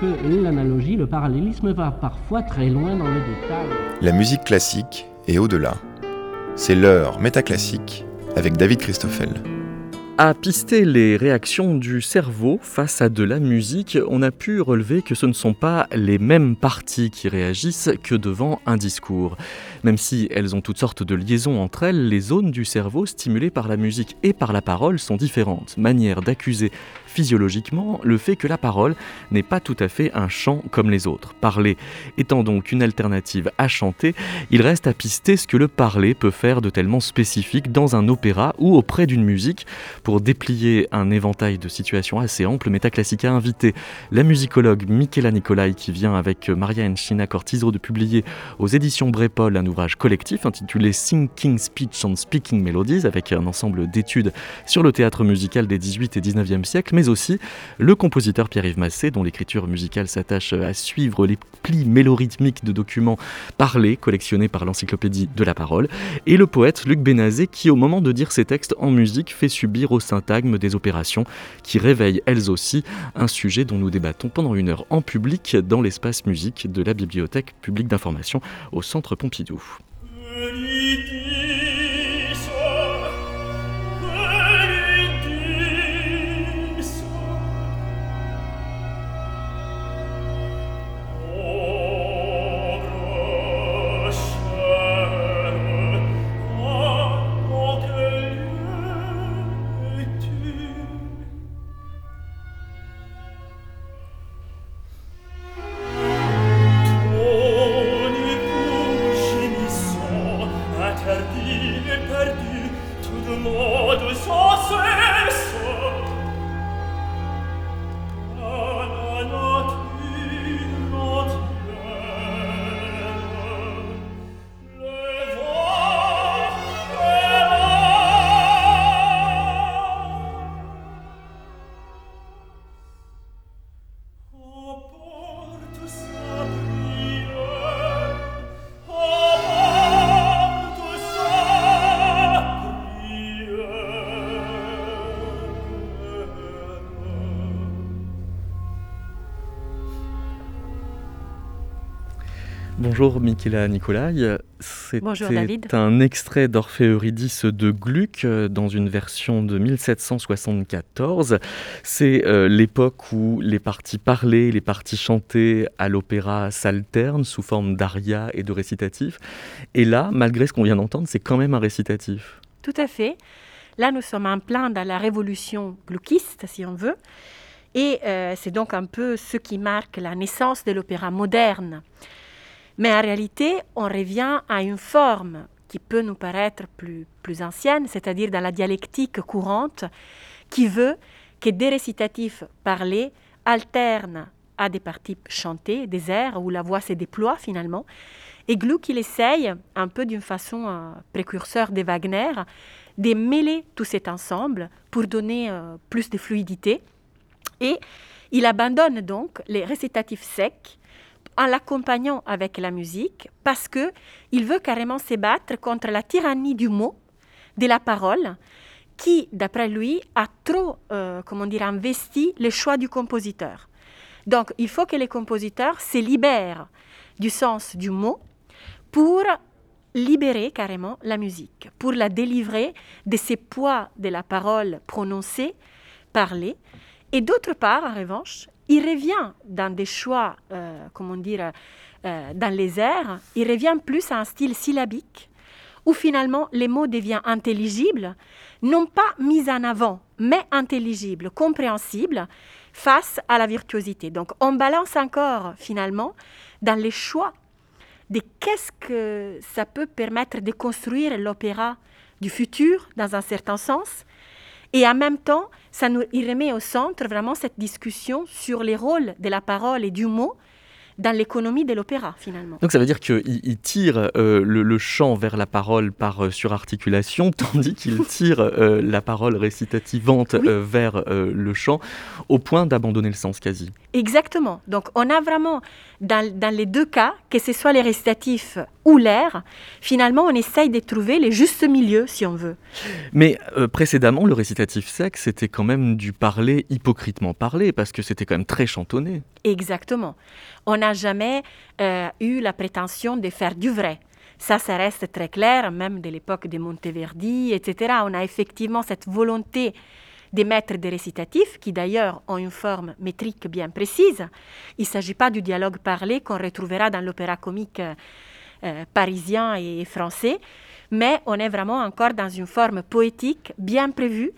que l'analogie, le parallélisme va parfois très loin dans le détail. La musique classique est au-delà. C'est l'heure métaclassique avec David Christoffel. À pister les réactions du cerveau face à de la musique, on a pu relever que ce ne sont pas les mêmes parties qui réagissent que devant un discours. Même si elles ont toutes sortes de liaisons entre elles, les zones du cerveau stimulées par la musique et par la parole sont différentes. Manière d'accuser physiologiquement le fait que la parole n'est pas tout à fait un chant comme les autres. Parler étant donc une alternative à chanter, il reste à pister ce que le parler peut faire de tellement spécifique dans un opéra ou auprès d'une musique. Pour déplier un éventail de situations assez ample, Metaclassica a invité la musicologue Michela Nicolai qui vient avec Maria Enchina Cortizo de publier aux éditions Brépol un ouvrage collectif intitulé Thinking Speech and Speaking Melodies avec un ensemble d'études sur le théâtre musical des 18 et 19e siècles, aussi le compositeur Pierre-Yves Massé, dont l'écriture musicale s'attache à suivre les plis mélorhythmiques de documents parlés collectionnés par l'encyclopédie de la parole, et le poète Luc Bénazé, qui au moment de dire ses textes en musique fait subir au syntagme des opérations qui réveillent elles aussi un sujet dont nous débattons pendant une heure en public dans l'espace musique de la Bibliothèque publique d'information au Centre Pompidou. Lord. Bonjour Michaela Nicolai. C'était un extrait d'Orphée Eurydice de Gluck euh, dans une version de 1774. C'est euh, l'époque où les parties parlées, les parties chantées à l'opéra s'alternent sous forme d'aria et de récitatif. Et là, malgré ce qu'on vient d'entendre, c'est quand même un récitatif. Tout à fait. Là, nous sommes en plein dans la révolution gluckiste, si on veut. Et euh, c'est donc un peu ce qui marque la naissance de l'opéra moderne. Mais en réalité, on revient à une forme qui peut nous paraître plus, plus ancienne, c'est-à-dire dans la dialectique courante, qui veut que des récitatifs parlés alternent à des parties chantées, des airs où la voix se déploie finalement. Et Gluck, il essaye, un peu d'une façon euh, précurseur de Wagner, de mêler tout cet ensemble pour donner euh, plus de fluidité. Et il abandonne donc les récitatifs secs en l'accompagnant avec la musique parce que il veut carrément se battre contre la tyrannie du mot, de la parole, qui, d'après lui, a trop, euh, comment dire, investi le choix du compositeur. Donc, il faut que les compositeurs se libèrent du sens du mot pour libérer carrément la musique, pour la délivrer de ces poids de la parole prononcée, parlée. Et d'autre part, en revanche, il revient dans des choix, euh, comment dire, euh, dans les airs, il revient plus à un style syllabique, où finalement les mots deviennent intelligibles, non pas mis en avant, mais intelligibles, compréhensibles, face à la virtuosité. Donc on balance encore finalement dans les choix de qu'est-ce que ça peut permettre de construire l'opéra du futur dans un certain sens, et en même temps, ça nous il remet au centre vraiment cette discussion sur les rôles de la parole et du mot dans l'économie de l'opéra finalement. Donc ça veut dire qu'il tire euh, le, chant vers la parole par euh, surarticulation, tandis qu'il tire euh, la parole récitativante vers le chant au point d'abandonner le sens quasi. Exactement. Donc on a vraiment dans, dans, les deux cas, que ce soit les récitatifs ou l'air, finalement, on essaye de trouver les justes milieux, si on veut. Mais euh, précédemment, le récitatif sec, c'était quand même du parler hypocritement parlé, parce que c'était quand même très chantonné. Exactement. On n'a jamais euh, eu la prétention de faire du vrai. Ça, ça reste très clair, même de l'époque de Monteverdi, etc. On a effectivement cette volonté d'émettre des récitatifs, qui d'ailleurs ont une forme métrique bien précise. Il ne s'agit pas du dialogue parlé qu'on retrouvera dans l'opéra comique euh, parisien et français, mais on est vraiment encore dans une forme poétique bien prévue,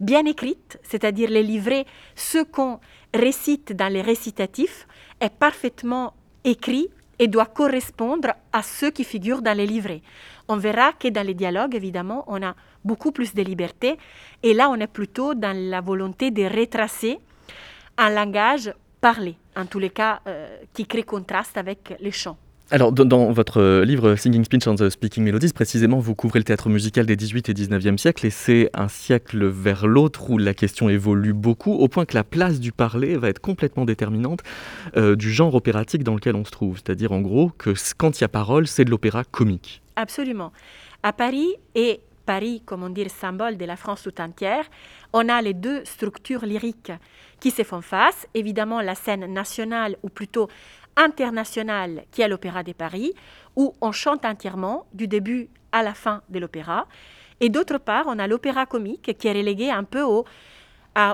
bien écrite, c'est-à-dire les livrets, ce qu'on récite dans les récitatifs est parfaitement écrit et doit correspondre à ceux qui figurent dans les livrets. On verra que dans les dialogues, évidemment, on a beaucoup plus de liberté, et là, on est plutôt dans la volonté de retracer un langage parlé, en tous les cas, euh, qui crée contraste avec les chants. Alors, dans, votre euh, livre Singing Speech on the Speaking Melodies, précisément, vous couvrez le théâtre musical des 18 et 19e siècles, et c'est un siècle vers l'autre où la question évolue beaucoup, au point que la place du parler va être complètement déterminante euh, du genre opératique dans lequel on se trouve. C'est-à-dire, en gros, que quand il y a parole, c'est de l'opéra comique. Absolument. À Paris, et Paris, comme on dit, symbole de la France tout entière, on a les deux structures lyriques qui se font face. Évidemment, la scène nationale, ou plutôt international qui est l'Opéra de Paris, où on chante entièrement du début à la fin de l'opéra. Et d'autre part, on a l'opéra comique qui est relégué un peu au,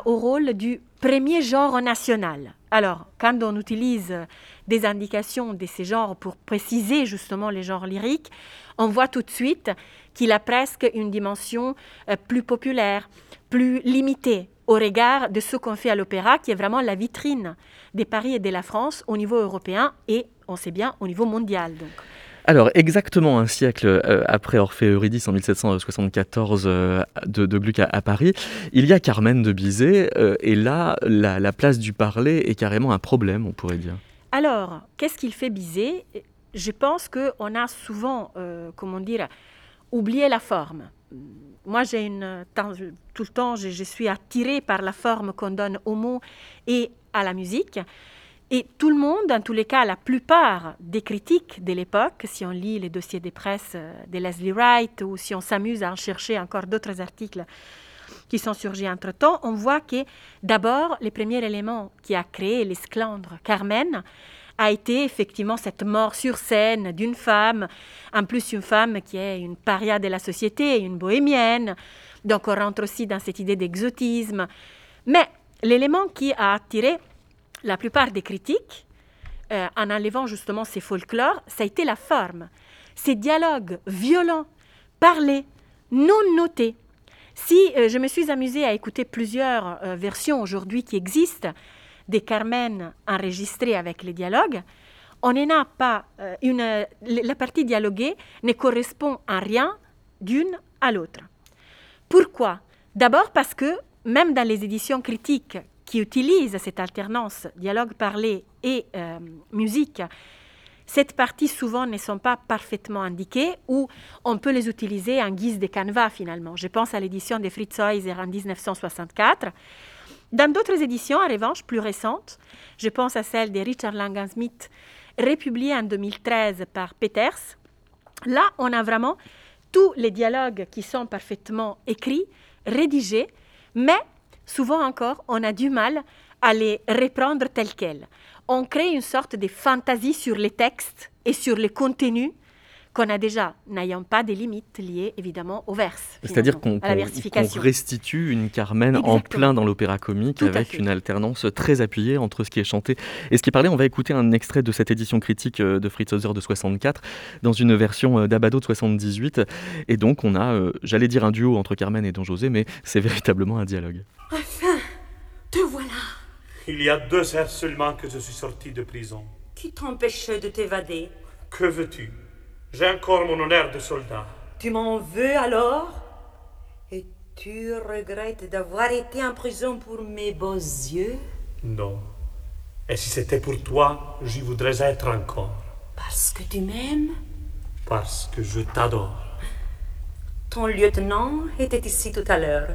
au rôle du premier genre national. Alors, quand on utilise des indications de ces genres pour préciser justement les genres lyriques, on voit tout de suite qu'il a presque une dimension euh, plus populaire, plus limitée au regard de ce qu'on fait à l'opéra, qui est vraiment la vitrine des Paris et de la France au niveau européen et, on sait bien, au niveau mondial. Donc. Alors, exactement un siècle euh, après Orphée Eurydice en 1774 euh, de, de, Gluck à, Paris, il y a Carmen de Bizet, euh, et là, la, place du parler est carrément un problème, on pourrait dire. Alors, qu'est-ce qu'il fait Bizet? Je pense qu'on a souvent, comment dire, oublié la forme. Moi, j'ai une, tout le temps, je, suis attirée par la forme qu'on donne aux mots et à la musique. Et tout le monde, en tous les cas, la plupart des critiques de l'époque, si on lit les dossiers des presses euh, de Leslie Wright ou si on s'amuse à en chercher encore d'autres articles qui sont surgis entre-temps, on voit que d'abord, le premier élément qui a créé l'esclandre Carmen a été effectivement cette mort sur scène d'une femme, en plus une femme qui est une paria de la société, une bohémienne. Donc on rentre aussi dans cette idée d'exotisme. Mais l'élément qui a attiré la plupart des critiques, euh, en enlevant justement ces folklores, ça a été la forme. Ces dialogues violents, parlés, non notés. Si euh, je me suis amusée à écouter plusieurs euh, versions aujourd'hui qui existent des Carmen enregistrées avec les dialogues, on n'en a pas une. La partie dialoguée ne correspond en rien d'une à l'autre. Pourquoi? D'abord parce que même dans les éditions critiques qui utilisent cette alternance dialogue parlé et euh, musique, cette partie souvent ne sont pas parfaitement indiquées ou on peut les utiliser en guise de canevas finalement. Je pense à l'édition de Fritz Heuser en 1964. Dans d'autres éditions, en revanche, plus récentes, je pense à celle de Richard Langan-Smith, republiée en 2013 par Peters, là, on a vraiment tous les dialogues qui sont parfaitement écrits, rédigés, mais souvent encore, on a du mal à les reprendre tels quels. On crée une sorte de fantaisie sur les textes et sur les contenus qu'on a déjà, n'ayant pas des limites liées évidemment au vers. C'est-à-dire qu'on restitue une Carmen en plein dans l'opéra comique avec une alternance très appuyée entre ce qui est chanté et ce qui est parlé. On va écouter un extrait de cette édition critique euh, de Fritz Hauser de 64 dans une version euh, d'Abado de 78. Et donc on a, euh, j'allais dire un duo entre Carmen et Don José, mais c'est véritablement un dialogue. Enfin, te voilà. Il y a deux heures seulement que je suis sorti de prison. Qui t'empêchait de t'évader? Que veux-tu? J'ai encore mon honneur de soldat. Tu m'en veux alors? Et tu regrettes d'avoir été en prison pour mes beaux yeux? Non. Et si c'était pour toi, j'y voudrais être encore. Parce que tu m'aimes? Parce que je t'adore. Ton lieutenant était ici tout à l'heure,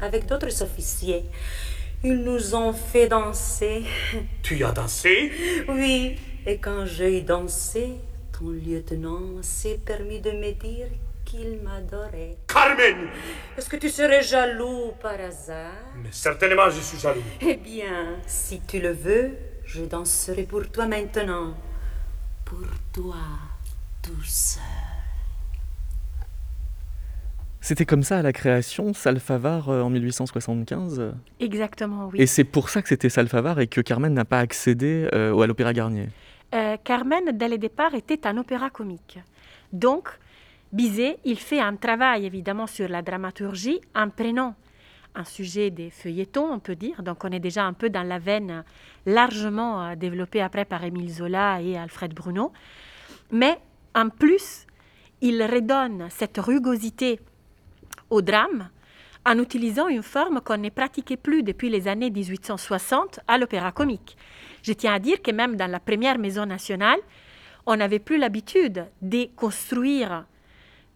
avec d'autres officiers. Ils nous ont fait danser. Tu as dansé? Oui, et quand j'ai dansé, ton lieutenant s'est permis de me dire qu'il m'adorait. Carmen Est-ce que tu serais jaloux par hasard? Mais certainement je suis jaloux. Eh bien, si tu le veux, je danserai pour toi maintenant. Pour toi, tout seul. C'était comme ça à la création, Salfavar euh, en 1875 Exactement, oui. Et c'est pour ça que c'était Salfavar et que Carmen n'a pas accédé euh, à l'Opéra Garnier. Euh, Carmen, dès le départ, était un opéra comique. Donc, Bizet, il fait un travail évidemment sur la dramaturgie en prenant un sujet des feuilletons, on peut dire. Donc, on est déjà un peu dans la veine largement euh, développée après par Émile Zola et Alfred Bruno. Mais en plus, il redonne cette rugosité au drame en utilisant une forme qu'on ne pratiquait plus depuis les années 1860 à l'opéra comique. Je tiens à dire que même dans la première maison nationale, on n'avait plus l'habitude de construire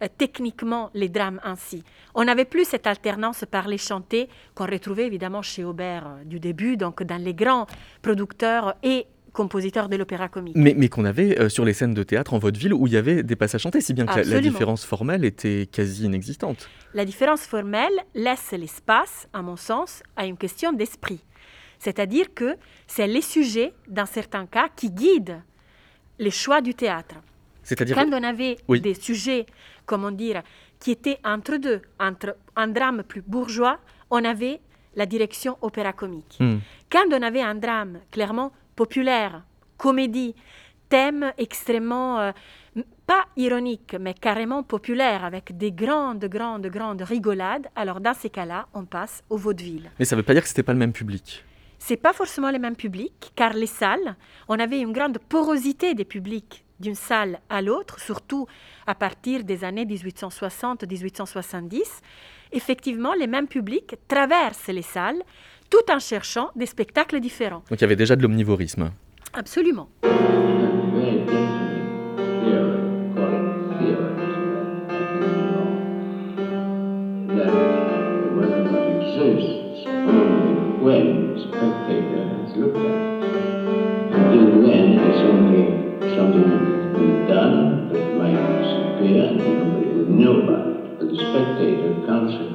euh, techniquement les drames ainsi. On n'avait plus cette alternance par les chantés qu'on retrouvait évidemment chez Aubert euh, du début, donc dans les grands producteurs et compositeurs de l'opéra comique. Mais, mais qu'on avait euh, sur les scènes de théâtre en vaudeville où il y avait des passages chantés, si bien que la, différence formelle était quasi inexistante. La différence formelle laisse l'espace, à mon sens, à une question d'esprit. C'est-à-dire que c'est les sujets, dans certains cas, qui guident les choix du théâtre. C'est-à-dire Quand on avait Oui. des sujets, comment dire, qui étaient entre deux, entre un drame plus bourgeois, on avait la direction opéra comique. Hmm. Quand on avait un drame clairement populaire, comédie, thème extrêmement, euh, pas ironique, mais carrément populaire, avec des grandes, grandes, grandes rigolades, alors dans ces cas-là, on passe au vaudeville. Mais ça ne veut pas dire que c'était pas le même public. C'est pas forcément le même public, car les salles, on avait une grande porosité des publics d'une salle à l'autre, surtout à partir des années 1860-1870. Effectivement, les mêmes publics traversent les salles tout en cherchant des spectacles différents. Donc il y avait déjà de l'omnivorisme. Absolument.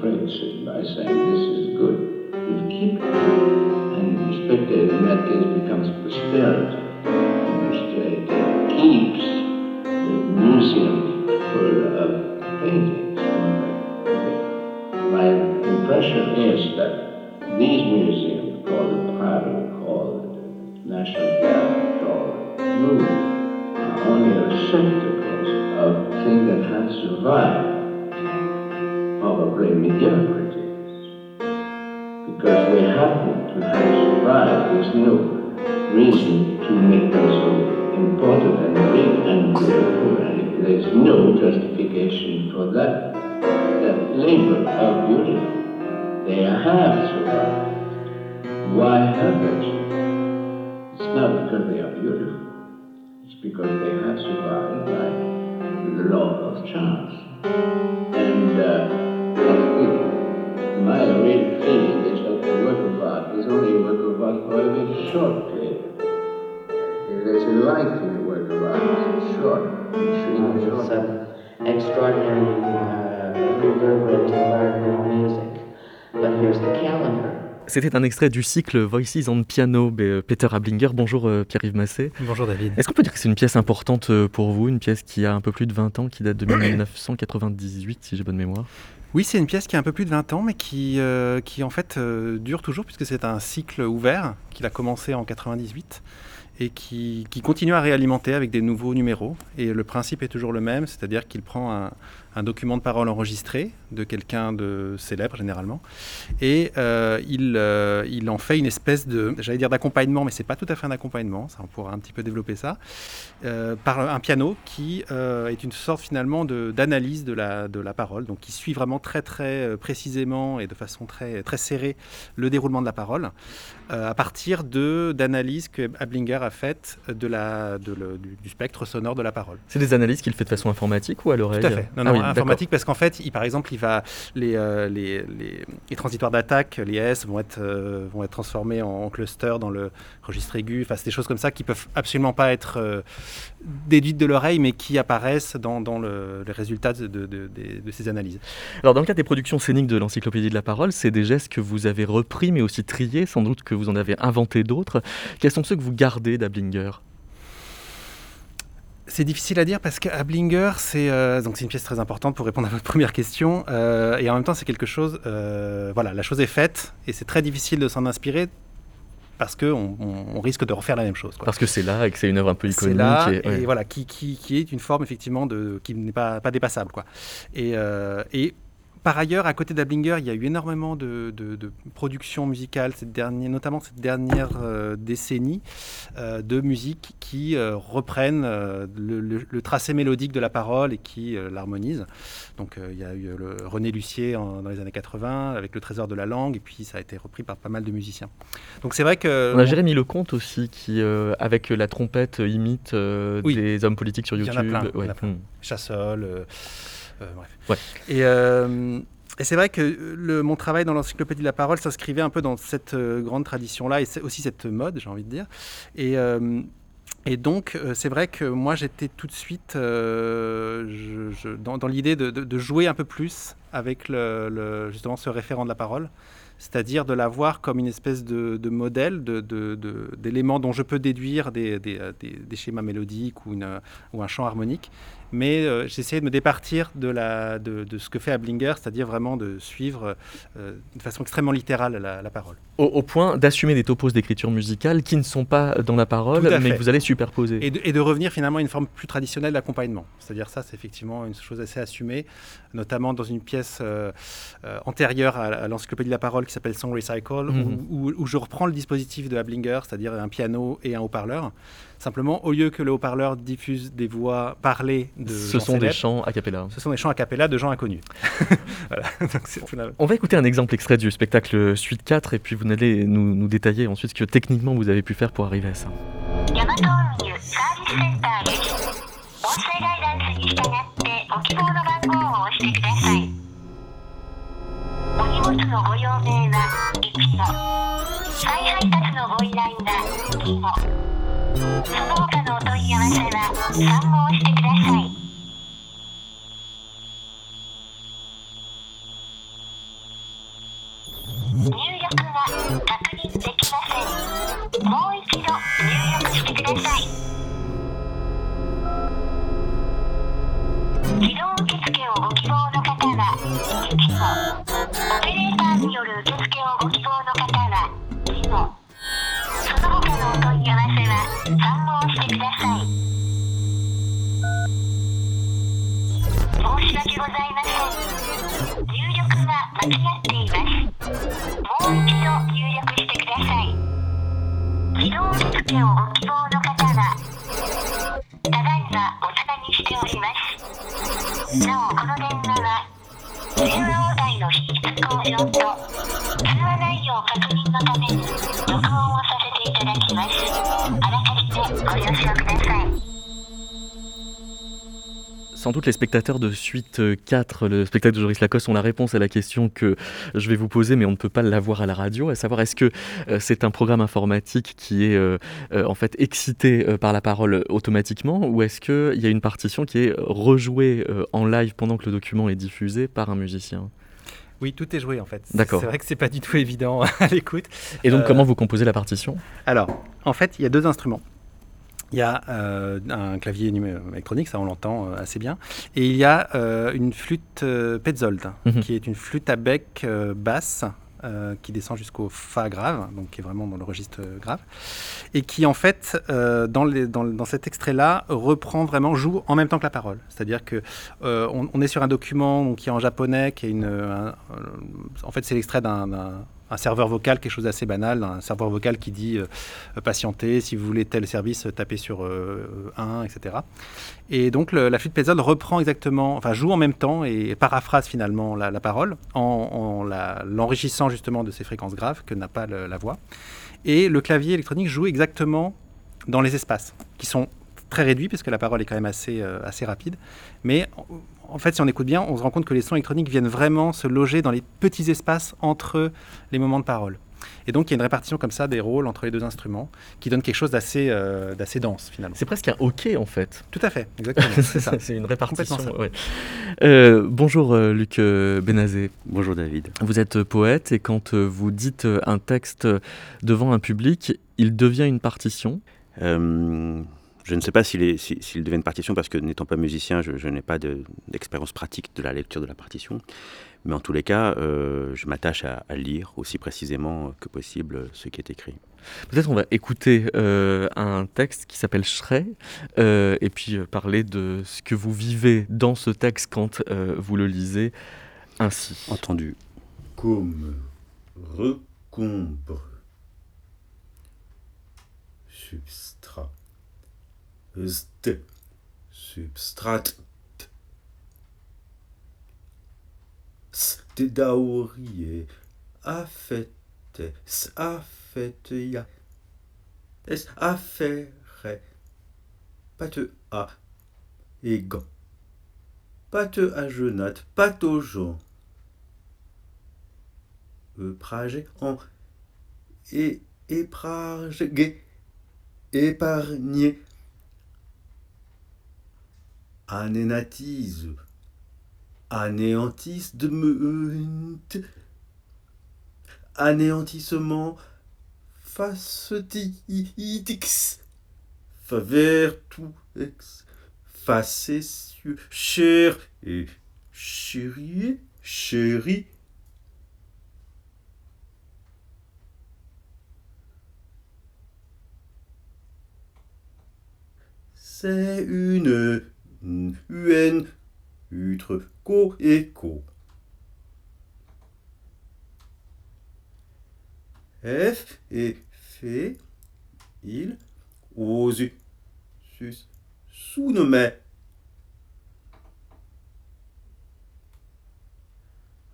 It by saying, this is good. You keep it. And spectator in that case becomes posterity. Posterity keeps the museum full of paintings. My impression is that these museums, called the Prado, called the National Gallery, called Louvre, are only receptacles of things that have survived, probably mediocrities because they happen to have survived. There's no reason to make them so important and big and beautiful, and there's no justification for that. That labor of beauty, they have survived. Why have they? It's not because they are beautiful. It's because they have survived by the law of chance. And uh, Uh. C'était un extrait du cycle Voices on Piano de Peter Ablinger. Bonjour euh, Pierre-Yves Massé. Bonjour David. Est-ce qu'on peut dire que c'est une pièce importante euh, pour vous, une pièce qui a un peu plus de 20 ans, qui date de 1998 si j'ai bonne mémoire? Oui, c'est une pièce qui a un peu plus de 20 ans, mais qui, euh, en fait euh, dure toujours, puisque c'est un cycle ouvert qu'il a commencé en 98 et qui, qui continue à réalimenter avec des nouveaux numéros. Et le principe est toujours le même, c'est-à-dire qu'il prend un, un document de parole enregistré de quelqu'un de célèbre généralement, et euh, il, euh, il en fait une espèce de, j'allais dire d'accompagnement, mais c'est pas tout à fait un accompagnement, ça on pourra un petit peu développer ça, euh, par un piano qui est une sorte finalement d'analyse de la, de la parole, donc qui suit vraiment très très précisément et de façon très, très serrée le déroulement de la parole, à partir d'analyses que Ablinger a fait de la, de le- du, du spectre sonore de la parole. C'est des analyses qu'il fait de façon informatique ou à l'oreille Tout à fait. Non, Ah non, oui. Informatique parce qu'en fait, il, par exemple, il va les, euh, les, les, les transitoires d'attaque, les S vont être euh, vont être transformés en, clusters dans le registre aigu. Enfin, c'est des choses comme ça qui peuvent absolument pas être euh, déduites de l'oreille, mais qui apparaissent dans, dans le, les résultats de, de, de- des- de ces analyses. Alors, dans le cas des productions scéniques de l'Encyclopédie de la parole, c'est des gestes que vous avez repris, mais aussi triés, sans doute que vous en avez inventé d'autres. Quels sont ceux que vous gardez d'Ablinger? C'est difficile à dire parce qu'Ablinger, c'est euh, donc c'est une pièce très importante pour répondre à votre première question. euh, et en même temps, c'est quelque chose. euh, voilà, la chose est faite et c'est très difficile de s'en inspirer parce qu'on on, on risque de refaire la même chose. quoi. Parce que c'est là et que c'est une œuvre un peu iconique. là, et- voilà, qui, qui, qui est une forme effectivement de, qui n'est pas, pas dépassable. Quoi. Et, et par ailleurs, à côté d'Ablinger, il y a eu énormément de, de, de productions musicales, cette dernière, notamment cette dernière euh, décennie, euh, de musique qui euh, reprennent le, le- le tracé mélodique de la parole et qui l'harmonisent. Donc il y a eu le René Lucier en- dans les années 80 avec le Trésor de la langue, et puis ça a été repris par pas mal de musiciens. Donc c'est vrai que On a Jérémy Lecomte aussi qui, avec la trompette, imite Oui. des hommes politiques sur Il y en YouTube. a plein, il y en a Ouais. plein. Chassol, bref. Ouais. Et, euh, et c'est vrai que le, mon travail dans l'encyclopédie de la parole s'inscrivait un peu dans cette euh, grande tradition-là et aussi cette mode, j'ai envie de dire. Et, euh, et donc, euh, c'est vrai que moi, j'étais tout de suite euh, je- je- dans, dans l'idée de, de- de jouer un peu plus avec le, le- justement ce référent de la parole, c'est-à-dire de l'avoir comme une espèce de, de modèle, d'éléments dont je peux déduire des, des- euh, des- des schémas mélodiques ou, une, ou un chant harmonique. Mais euh, j'essayais de me départir de, la, de, de ce que fait Ablinger, c'est-à-dire vraiment de suivre euh, de façon extrêmement littérale la, la parole. Au, au point d'assumer des topos d'écriture musicale qui ne sont pas dans la parole, mais que vous allez superposer. Et de, et de revenir finalement à une forme plus traditionnelle d'accompagnement. C'est-à-dire ça, c'est effectivement une chose assez assumée, notamment dans une pièce euh, euh, antérieure à, à l'encyclopédie de la parole qui s'appelle Song Recycle, Mhm. où, où- où je reprends le dispositif de Ablinger, c'est-à-dire un piano et un haut-parleur. Simplement, au lieu que le haut-parleur diffuse des voix parlées de Ce gens sont des chants a cappella. ce sont des chants a cappella de gens inconnus. voilà. Donc, c'est tout la- On va écouter un exemple extrait du spectacle Suite 4 et puis vous allez nous, nous détailler ensuite ce que techniquement vous avez pu faire pour arriver à ça. ヤマト運輸サービスセンターです音声ガイダンスに従ってご希望の番号を押してくださいお荷物のご用命は1号再配達のご依頼は2号その他のお問い合わせは3号を押してください入力が確認できませんもう一度入力してください自動受付をご希望の方は1号オペレーターによる受付をご希望の方は2号その他 のお問い合わせは3号を押してください申し訳ございません入力が間違っています。もう一度入力してください自動受付をご希望の方はただいまおつなぎしております。なおこの電話は電話応対の品質向上と通話内容確認のために録音をさせ ていただきますあらかじめご了承ください Sans doute les spectateurs de Suite 4, le spectacle de Joris Lacoste, ont la réponse à la question que je vais vous poser, mais on ne peut pas l'avoir à la radio, à savoir est-ce que euh, c'est un programme informatique qui est euh, euh, en fait excité euh, par la parole automatiquement, ou est-ce qu'il y a une partition qui est rejouée euh, en live pendant que le document est diffusé par un musicien Oui, tout est joué en fait. D'accord. C'est vrai que c'est pas du tout évident à l'écoute. Et donc Euh, comment vous composez la partition? Alors, en fait, il y a deux instruments. Il y a euh, un clavier électronique, ça on l'entend euh, assez bien, et il y a euh, une flûte Petzold, Mhm. qui est une flûte à bec basse euh, qui descend jusqu'au fa grave, donc qui est vraiment dans le registre grave, et qui en fait, euh, dans, dans, dans cet extrait-là, reprend vraiment, joue en même temps que la parole. C'est-à-dire que euh, on, est sur un document qui est en japonais, qui est une, un- en fait c'est l'extrait d'un- un serveur vocal, quelque chose d'assez banal, un serveur vocal qui dit euh, euh, patientez, si vous voulez tel service, euh, tapez sur 1, etc. Et donc la flûte Petzold reprend exactement, enfin joue en même temps et paraphrase finalement la, parole en, l'enrichissant justement de ces fréquences graves que n'a pas la voix. Et le clavier électronique joue exactement dans les espaces, qui sont très réduits, puisque la parole est quand même assez, assez rapide. Mais en- fait, si on écoute bien, on se rend compte que les sons électroniques viennent vraiment se loger dans les petits espaces entre les moments de parole. Et donc, il y a une répartition comme ça des rôles entre les deux instruments qui donne quelque chose d'assez euh, d'assez dense, finalement. C'est presque un hockey en fait. Tout à fait, exactement. c'est ça. C'est une répartition. Complètement ça. ouais. Euh, bonjour euh, Luc Benazé. Bonjour David. Vous êtes poète et quand euh, vous dites un texte devant un public, il devient une partition. Euh, je ne sais pas s'il si- devient une partition parce que n'étant pas musicien, je, je n'ai pas de- d'expérience pratique de la lecture de la partition. Mais en tous les cas, euh, je m'attache à, à lire aussi précisément que possible ce qui est écrit. Peut-être on va écouter euh, un texte qui s'appelle Shrey euh, et puis euh, parler de ce que vous vivez dans ce texte quand euh, vous le lisez ainsi. Entendu. Comme recombre. Substrat. St. Substrat. Stedaorie. Affette. Affetteia. Es affaire. Pate a. Egan. Pate à genat. Pate aux gens. Euprage en. Et. Gay. Épargné. Anénatise. Anéantisse. Anéantissement. Facetix. Faveur tout ex. Facétieux. Cher et chérie. Chérie. C'est une UN, utre, co et co. F et fait, il, ose, sus, sous-nommé.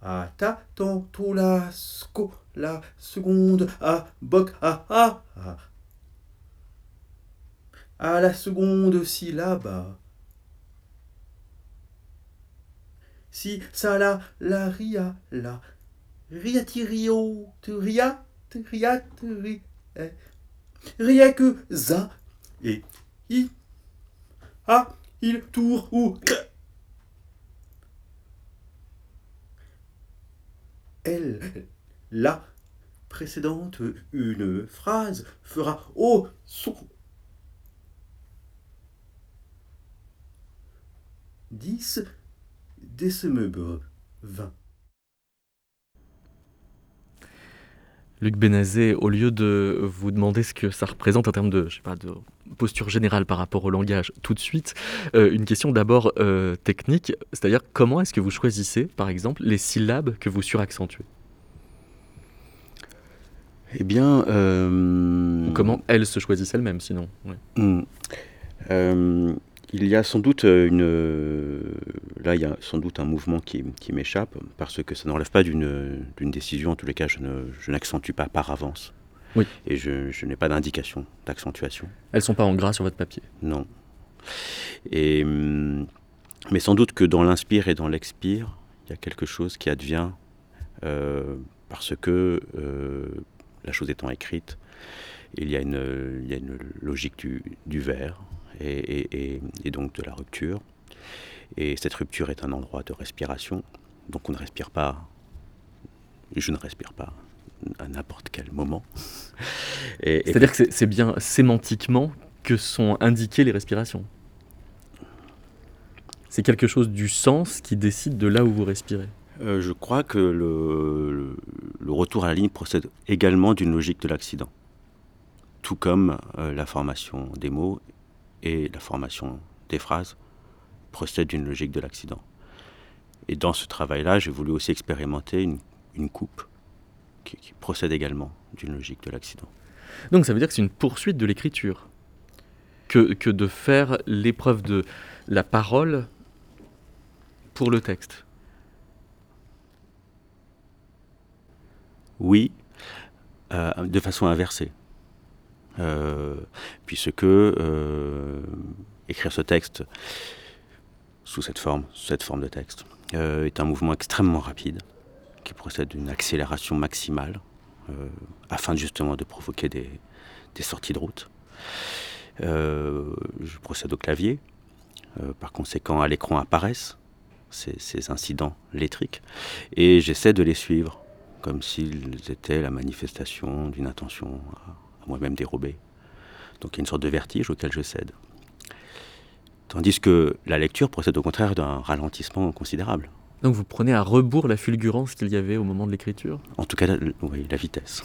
À ta, tantôt la, sco, la seconde, à, boc, à, à, à. À la seconde syllabe. Si, ça, la, la, ria, la. Ria, ti, rio, tu, ria, tu, ria, tu, ri, eh. Ria que, za, et, i, a, il, tour, ou, elle, la précédente, une phrase fera au son. 10 décembre 20. Luc Benazé, au lieu de vous demander ce que ça représente en termes de, je sais pas, de posture générale par rapport au langage tout de suite, euh, une question d'abord euh, technique, c'est-à-dire comment est-ce que vous choisissez, par exemple, les syllabes que vous suraccentuez? Eh bien. euh, Ou comment elles se choisissent elles-mêmes, sinon ouais. Hmm. Euh, il y a sans doute une. Là, il y a sans doute un mouvement qui, qui m'échappe, parce que ça ne relève pas d'une décision. En tous les cas, je ne- n'accentue pas par avance. Oui. Et je, je n'ai pas d'indication d'accentuation. Elles sont pas en gras sur votre papier. Non. Et, hum, mais sans doute que dans l'inspire et dans l'expire, il y a quelque chose qui advient euh, parce que euh, la chose étant écrite, il y a une, il y a une logique du, du vers et, et- et- et donc de la rupture. Et cette rupture est un endroit de respiration, donc on ne respire pas, je ne respire pas à n'importe quel moment. C'est-à-dire que c'est- bien sémantiquement que sont indiquées les respirations. C'est quelque chose du sens qui décide de là où vous respirez. Euh, je crois que le retour à la ligne procède également d'une logique de l'accident. Tout comme euh, la formation des mots et la formation des phrases procèdent d'une logique de l'accident. Et dans ce travail-là, j'ai voulu aussi expérimenter une, une coupe qui, qui procède également d'une logique de l'accident. Donc ça veut dire que c'est une poursuite de l'écriture. Que, que de faire l'épreuve de la parole pour le texte. Oui, euh, de façon inversée. Euh, puisque euh, écrire ce texte sous cette forme, cette forme de texte, euh, est un mouvement extrêmement rapide qui procède d'une accélération maximale afin justement de provoquer des, sorties de route. Je procède au clavier. Par conséquent, à l'écran apparaissent ces, incidents électriques et j'essaie de les suivre comme s'ils étaient la manifestation d'une intention à moi-même dérobée. Donc il y a une sorte de vertige auquel je cède. Tandis que la lecture procède au contraire d'un ralentissement considérable. Donc vous prenez à rebours la fulgurance qu'il y avait au moment de l'écriture? En tout cas, la, oui, la vitesse.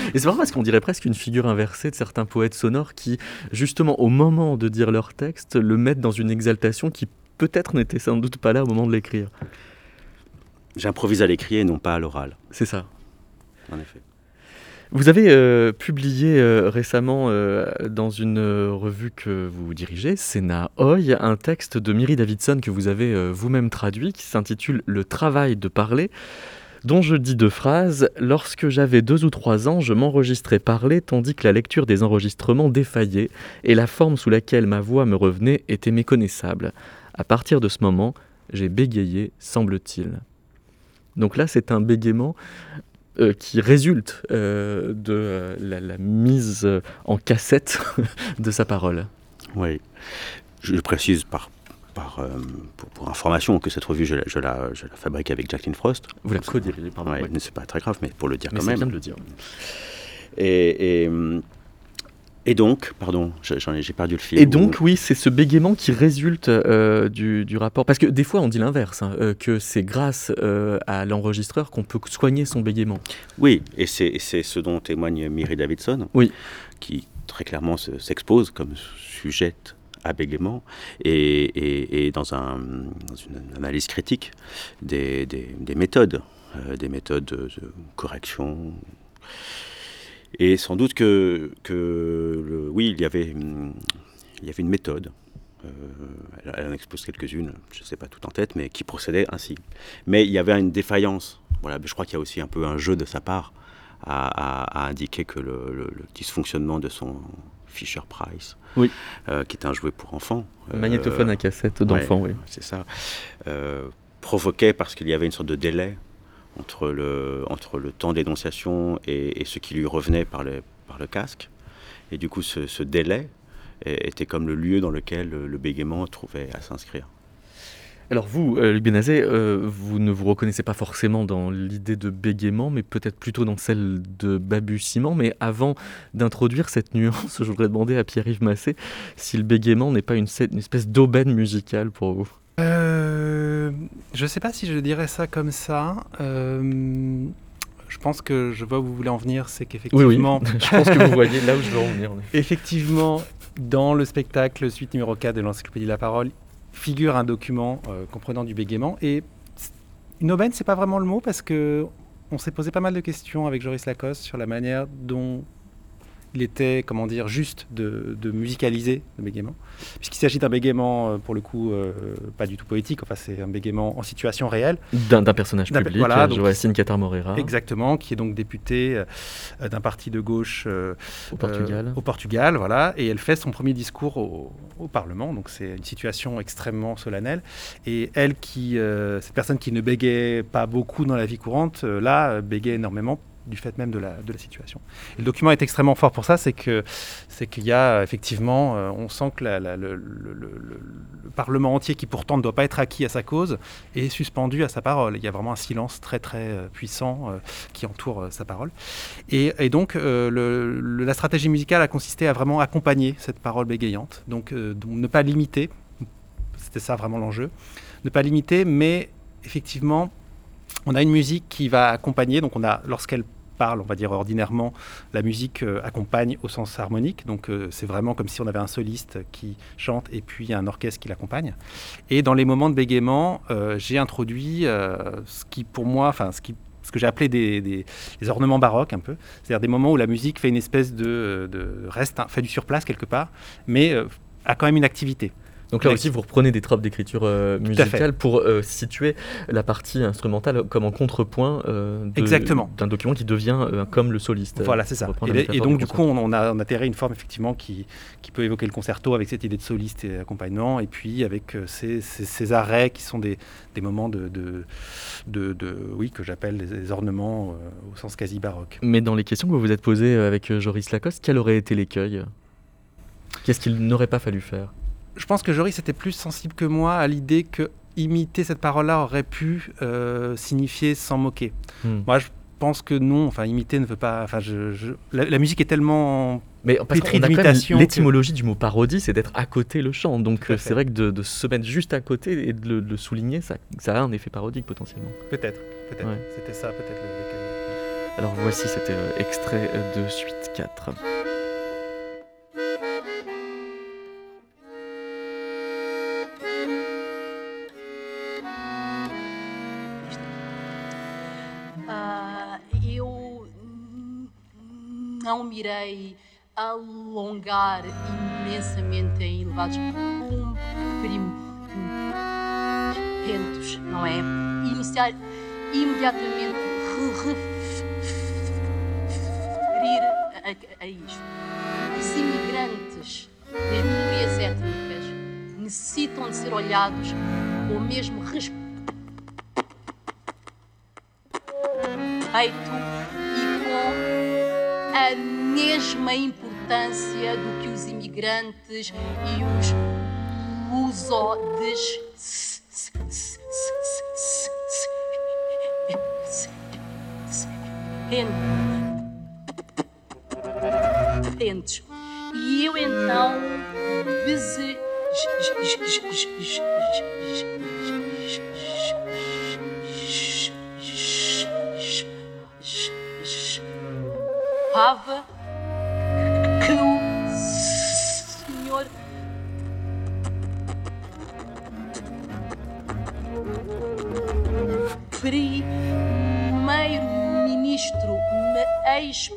Et c'est marrant parce qu'on dirait presque une figure inversée de certains poètes sonores qui, justement, au moment de dire leur texte, le mettent dans une exaltation qui peut-être n'était sans doute pas là au moment de l'écrire. J'improvise à l'écrit et non pas à l'oral. C'est ça. En effet. Vous avez euh, publié euh, récemment euh, dans une revue que vous dirigez, Sénat Hoy, un texte de Miri Davidson que vous avez vous-même traduit qui s'intitule Le travail de parler, dont je dis deux phrases. Lorsque j'avais deux ou trois ans, je m'enregistrais parler tandis que la lecture des enregistrements défaillait et la forme sous laquelle ma voix me revenait était méconnaissable. À partir de ce moment, j'ai bégayé, semble-t-il. Donc là, c'est un bégaiement euh, qui résulte euh, de euh, la, la mise en cassette de sa parole. Oui. Je précise par, par, pour, pour information que cette revue, je, la- je la, je la fabrique avec Jacqueline Frost. Vous la co-dirigez, pardon, Ouais, C'est pas très grave, mais pour le dire Mais quand c'est même. bien de le dire. Et, et, hum, et donc, pardon, j'ai perdu le fil. Et donc, oui, c'est ce bégaiement qui résulte euh, du, du rapport. Parce que des fois, on dit l'inverse, hein, euh, que c'est grâce euh, à l'enregistreur qu'on peut soigner son bégaiement. Oui, et c'est ce dont témoigne Miri Davidson, Oui. qui très clairement se- s'expose comme sujette à bégaiement et, et- et dans, un, dans une analyse critique des, des- des méthodes, euh, des méthodes de, de correction. Et sans doute que, que le- oui, il y avait, il y avait une méthode. euh, elle, en expose quelques-unes, je ne sais pas tout en tête, mais qui procédait ainsi. Mais il y avait une défaillance. Voilà, je crois qu'il y a aussi un peu un jeu de sa part à, à- à indiquer que le, le- le dysfonctionnement de son Fisher Price, Oui. euh, qui est un jouet pour enfants, magnétophone à cassette d'enfant, ouais, oui. c'est ça, euh, provoquait parce qu'il y avait une sorte de délai entre le, entre le temps d'énonciation et, et ce qui lui revenait par le, par le casque. Et du coup, ce, délai était comme le lieu dans lequel le, bégaiement trouvait à s'inscrire. Alors vous, euh, Luc Benazet, euh, vous ne vous reconnaissez pas forcément dans l'idée de bégaiement, mais peut-être plutôt dans celle de balbutiement. Mais avant d'introduire cette nuance, je voudrais demander à Pierre-Yves Massé si le bégaiement n'est pas une, une espèce d'aubaine musicale pour vous. Euh, je sais pas si je dirais ça comme ça. Euh, je pense que je vois où vous voulez en venir, c'est qu'effectivement. je pense que vous voyez là où je veux en venir. Effectivement, dans le spectacle suite numéro 4 de l'Encyclopédie de la parole, figure un document euh, comprenant du bégaiement. Et une aubaine, c'est pas vraiment le mot parce que on s'est posé pas mal de questions avec Joris Lacoste sur la manière dont il était, comment dire, juste de, de musicaliser le bégaiement. Puisqu'il s'agit d'un bégaiement, euh, pour le coup, euh, pas du tout poétique, enfin c'est un bégaiement en situation réelle. D'un personnage public, voilà, Joacine Catar Moreira. Exactement, qui est donc députée euh, d'un parti de gauche euh, Au Portugal. au Portugal, voilà, et elle fait son premier discours au, au Parlement, donc c'est une situation extrêmement solennelle. Et elle, qui, cette personne qui ne bégayait pas beaucoup dans la vie courante, là, bégayait énormément du fait même de la, de la situation. Et le document est extrêmement fort pour ça, c'est que c'est qu'il y a effectivement, euh, on sent que le, le- le- le- le Parlement entier, qui pourtant ne doit pas être acquis à sa cause, est suspendu à sa parole. Il y a vraiment un silence très très euh, puissant euh, qui entoure sa parole. Et, donc la stratégie musicale a consisté à vraiment accompagner cette parole bégayante, donc, donc ne pas limiter, c'était ça vraiment l'enjeu, ne pas limiter, mais effectivement on a une musique qui va accompagner, donc on a, lorsqu'elle parle, on va dire ordinairement, la musique euh, accompagne au sens harmonique, donc euh, c'est vraiment comme si on avait un soliste qui chante et puis un orchestre qui l'accompagne. Et dans les moments de bégaiement, euh, j'ai introduit ce qui pour moi, enfin ce ce que j'ai appelé des, des- ornements baroques un peu, c'est-à-dire des moments où la musique fait une espèce de, de reste, hein, fait du surplace quelque part, mais a quand même une activité. Donc là aussi, vous reprenez des tropes d'écriture euh, musicale pour euh, situer la partie instrumentale comme en contrepoint euh, d'un document qui devient comme le soliste. Voilà, c'est ça. Et, donc, du du coup, on, on a, on a une forme effectivement qui, qui peut évoquer le concerto avec cette idée de soliste et accompagnement, et puis avec ces, ces- ces arrêts qui sont des, des moments de, de, de- de- oui, que j'appelle des, ornements au sens quasi baroque. Mais dans les questions que vous vous êtes posées avec Joris Lacoste, quel aurait été l'écueil Qu'est-ce qu'il n'aurait pas fallu faire? Je pense que Joris était plus sensible que moi à l'idée que imiter cette parole-là aurait pu euh, signifier s'en moquer. Hmm. Moi, je pense que non. Enfin, imiter ne veut pas. Enfin, je, je- la, la musique est tellement Mais parce qu'on a que- l'étymologie du mot parodie, c'est d'être à côté le chant. Donc euh, c'est vrai que de, de se mettre juste à côté et de le, de le souligner, ça, ça a un effet parodique potentiellement. Peut-être, peut-être. Ouais. C'était ça, peut-être le-. Alors voici, c'était euh, extrait euh, de Suite 4. Irei alongar imensamente em elevados cumprimentos, não é? Iniciar imediatamente re- referir a, a- a isto. Os imigrantes das minorias étnicas necessitam de ser olhados com o mesmo respeito e com a mesma importância do que os imigrantes e os lusodes entes. E eu então desejava que primeiro-ministro me ex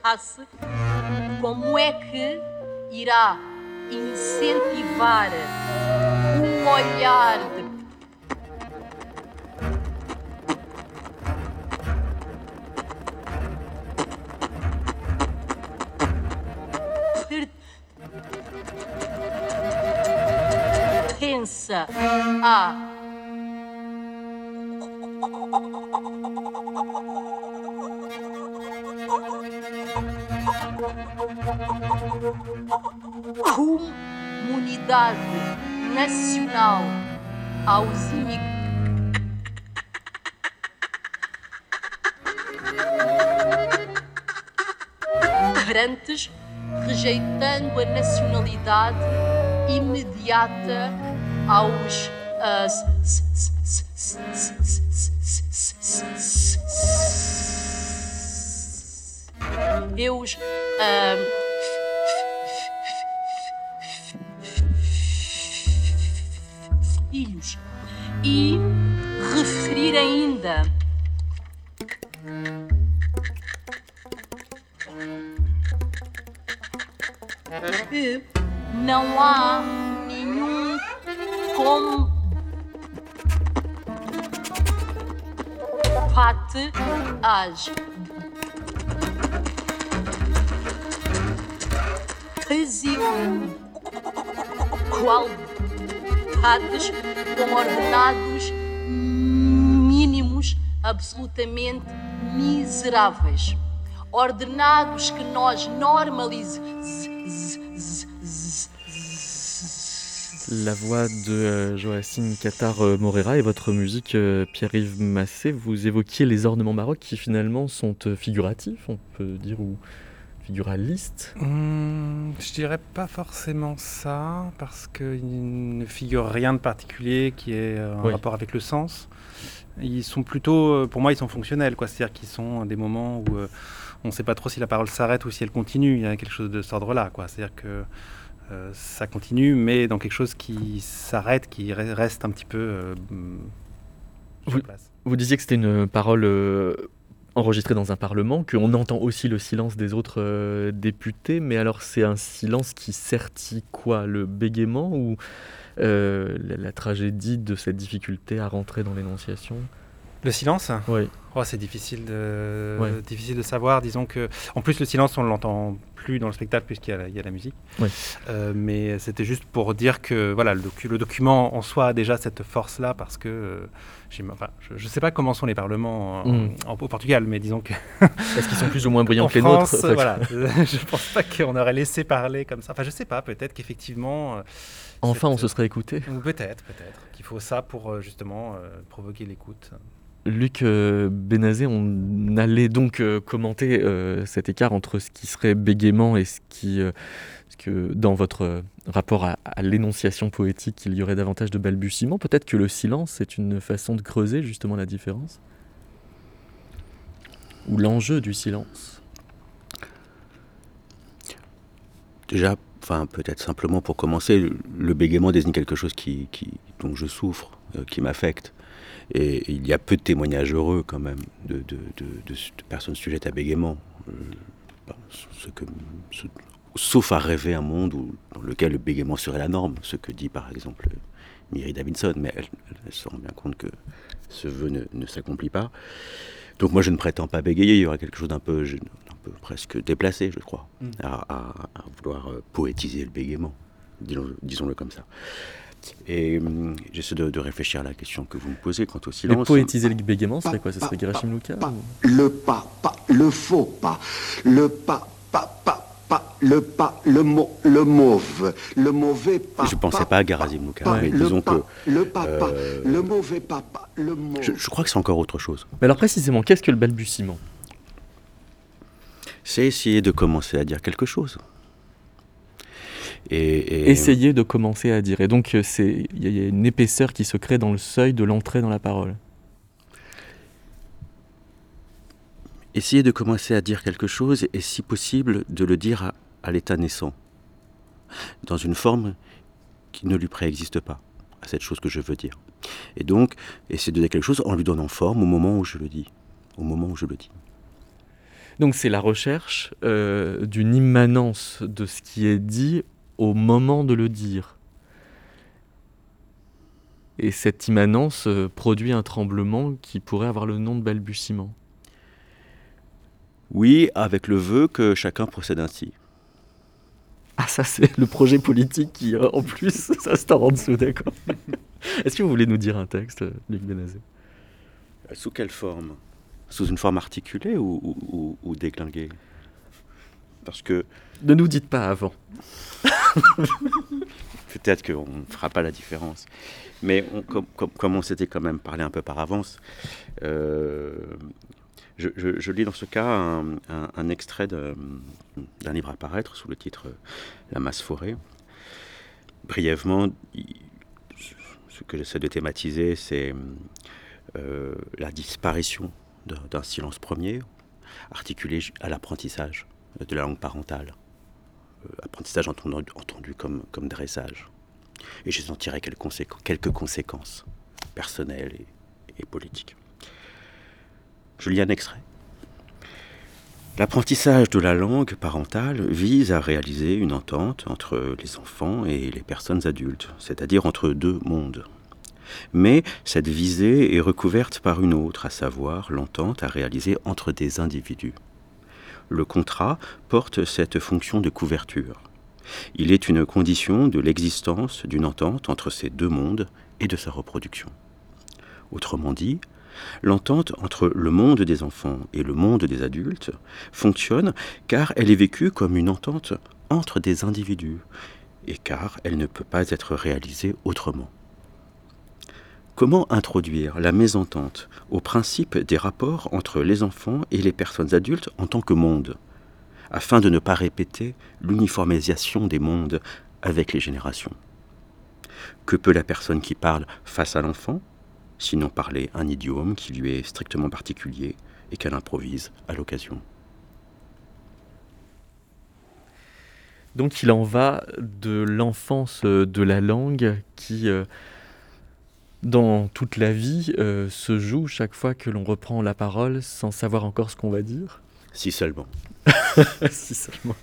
explicasse como é que irá incentivar um olhar de a comunidade nacional aos imigrantes, rejeitando a nacionalidade imediata aos meus filhos e referir ainda que não há combate às desigualdades com ordenados mínimos absolutamente miseráveis. Ordenados que nós normalizamos. La voix de euh, Joacine Qatar euh, Morera et votre musique, euh, Pierre-Yves Massé, vous évoquiez les ornements baroques qui finalement sont figuratifs, on peut dire, ou figuralistes. Hum, je dirais pas forcément ça, parce qu'il ne figure rien de particulier qui est en Oui. rapport avec le sens. Ils sont plutôt, pour moi, ils sont fonctionnels, quoi. C'est-à-dire qu'ils sont des moments où on ne sait pas trop si la parole s'arrête ou si elle continue. Il y a quelque chose de cet ordre-là, quoi. C'est-à-dire que euh, ça continue, mais dans quelque chose qui s'arrête, qui re- reste un petit peu euh, sur Vous, place. vous disiez que c'était une parole euh, enregistrée dans un parlement, qu'on entend aussi le silence des autres députés, mais alors c'est un silence qui sertit quoi? Le bégaiement ou la, la tragédie de cette difficulté à rentrer dans l'énonciation? Le silence Oui. Oh, c'est difficile de, Ouais. difficile de savoir. Disons que, en plus, le silence, on l'entend plus dans le spectacle puisqu'il y a la, il y a la musique. Ouais. Euh, mais c'était juste pour dire que voilà, le, docu- le document en soi a déjà cette force-là parce que euh, enfin, je ne sais pas comment sont les parlements en- Mm. en- au Portugal, mais disons que Est-ce qu'ils sont plus ou moins brillants que les France, nôtres? Voilà, je pense pas qu'on aurait laissé parler comme ça. Enfin, je sais pas. Peut-être qu'effectivement. euh, Enfin, on se serait écouté. Ou Peut-être, peut-être qu'il faut ça pour justement provoquer l'écoute. Luc euh, Benazé, on allait donc euh, commenter euh, cet écart entre ce qui serait bégaiement et ce qui, ce que dans votre rapport à, l'énonciation poétique, il y aurait davantage de balbutiements. Peut-être que le silence, c'est une façon de creuser justement la différence? Ou l'enjeu du silence? Déjà, peut-être simplement pour commencer, le- bégaiement désigne quelque chose dont je souffre, qui m'affecte. Et il y a peu de témoignages heureux quand même de, de- de- de- de personnes sujettes à bégaiement. Euh, bon, ce que, ce- sauf à rêver un monde où, dans lequel le bégaiement serait la norme, ce que dit par exemple Miri Davidson, mais elle, elle se rend bien compte que ce vœu ne, ne s'accomplit pas. Donc moi je ne prétends pas bégayer, il y aurait quelque chose d'un peu, peu presque déplacé, je crois, Mm. à, à- à vouloir euh, poétiser le bégaiement, disons- disons-le comme ça. Et hum, j'essaie de, de réfléchir à la question que vous me posez quant au Mais silence. poétiser le bégaiement, ce serait quoi? Ce serait Gerashim Luka ou- Le pas, pas, le faux pas, le pas, pas, pas, pas, le pas, le mot, le mauve, le mauvais pas. Je ne pensais pas à Garazim mais le disons pas, que le pas, pas, euh, le mauvais pas, pas, le mauve. je, je crois que c'est encore autre chose. Mais alors précisément, qu'est-ce que le balbutiement? C'est essayer de commencer à dire quelque chose. Et, et- Essayer de commencer à dire. Et donc, euh, c'est il y a- il y a une épaisseur qui se crée dans le seuil de l'entrée dans la parole. essayer de commencer à dire quelque chose et si possible de le dire à, à l'état naissant, dans une forme qui ne lui préexiste pas, à cette chose que je veux dire. Et donc, essayer de dire quelque chose en lui donnant forme au moment où je le dis, au moment où je le dis. Donc c'est la recherche euh, d'une immanence de ce qui est dit au moment de le dire. Et cette immanence euh, produit un tremblement qui pourrait avoir le nom de balbutiement. Oui, avec le vœu que chacun procède ainsi. Ah ça c'est le projet politique qui euh, en plus ça se tord en dessous, d'accord. Est-ce que vous voulez nous dire un texte, euh, Luc Benazé Sous quelle forme? Sous une forme articulée ou, ou- ou- déclinguée Parce que Ne nous dites pas avant. peut-être qu'on ne fera pas la différence. Mais on- comme, comme- comme on s'était quand même parlé un peu par avance, euh, je, je- je lis dans ce cas un, un- un extrait d'un livre à paraître sous le titre La masse forêt. Brièvement, ce que j'essaie de thématiser, c'est euh, la disparition d'un silence premier, articulé à l'apprentissage de la langue parentale. Euh, apprentissage entendu, comme, dressage. Et j'en tirerai quelques, conséqu- quelques conséquences personnelles et politiques. Je lis un extrait. L'apprentissage de la langue parentale vise à réaliser une entente entre les enfants et les personnes adultes, c'est-à-dire entre deux mondes. Mais cette visée est recouverte par une autre, à savoir l'entente à réaliser entre des individus. Le contrat porte cette fonction de couverture. Il est une condition de l'existence d'une entente entre ces deux mondes et de sa reproduction. Autrement dit, l'entente entre le monde des enfants et le monde des adultes fonctionne car elle est vécue comme une entente entre des individus et car elle ne peut pas être réalisée autrement. Comment introduire la mésentente au principe des rapports entre les enfants et les personnes adultes en tant que monde, afin de ne pas répéter l'uniformisation des mondes avec les générations? Que peut la personne qui parle face à l'enfant, sinon parler un idiome qui lui est strictement particulier et qu'elle improvise à l'occasion? Donc il en va de l'enfance euh, de la langue qui, euh, dans toute la vie euh, se joue chaque fois que l'on reprend la parole sans savoir encore ce qu'on va dire? Si seulement. si seulement.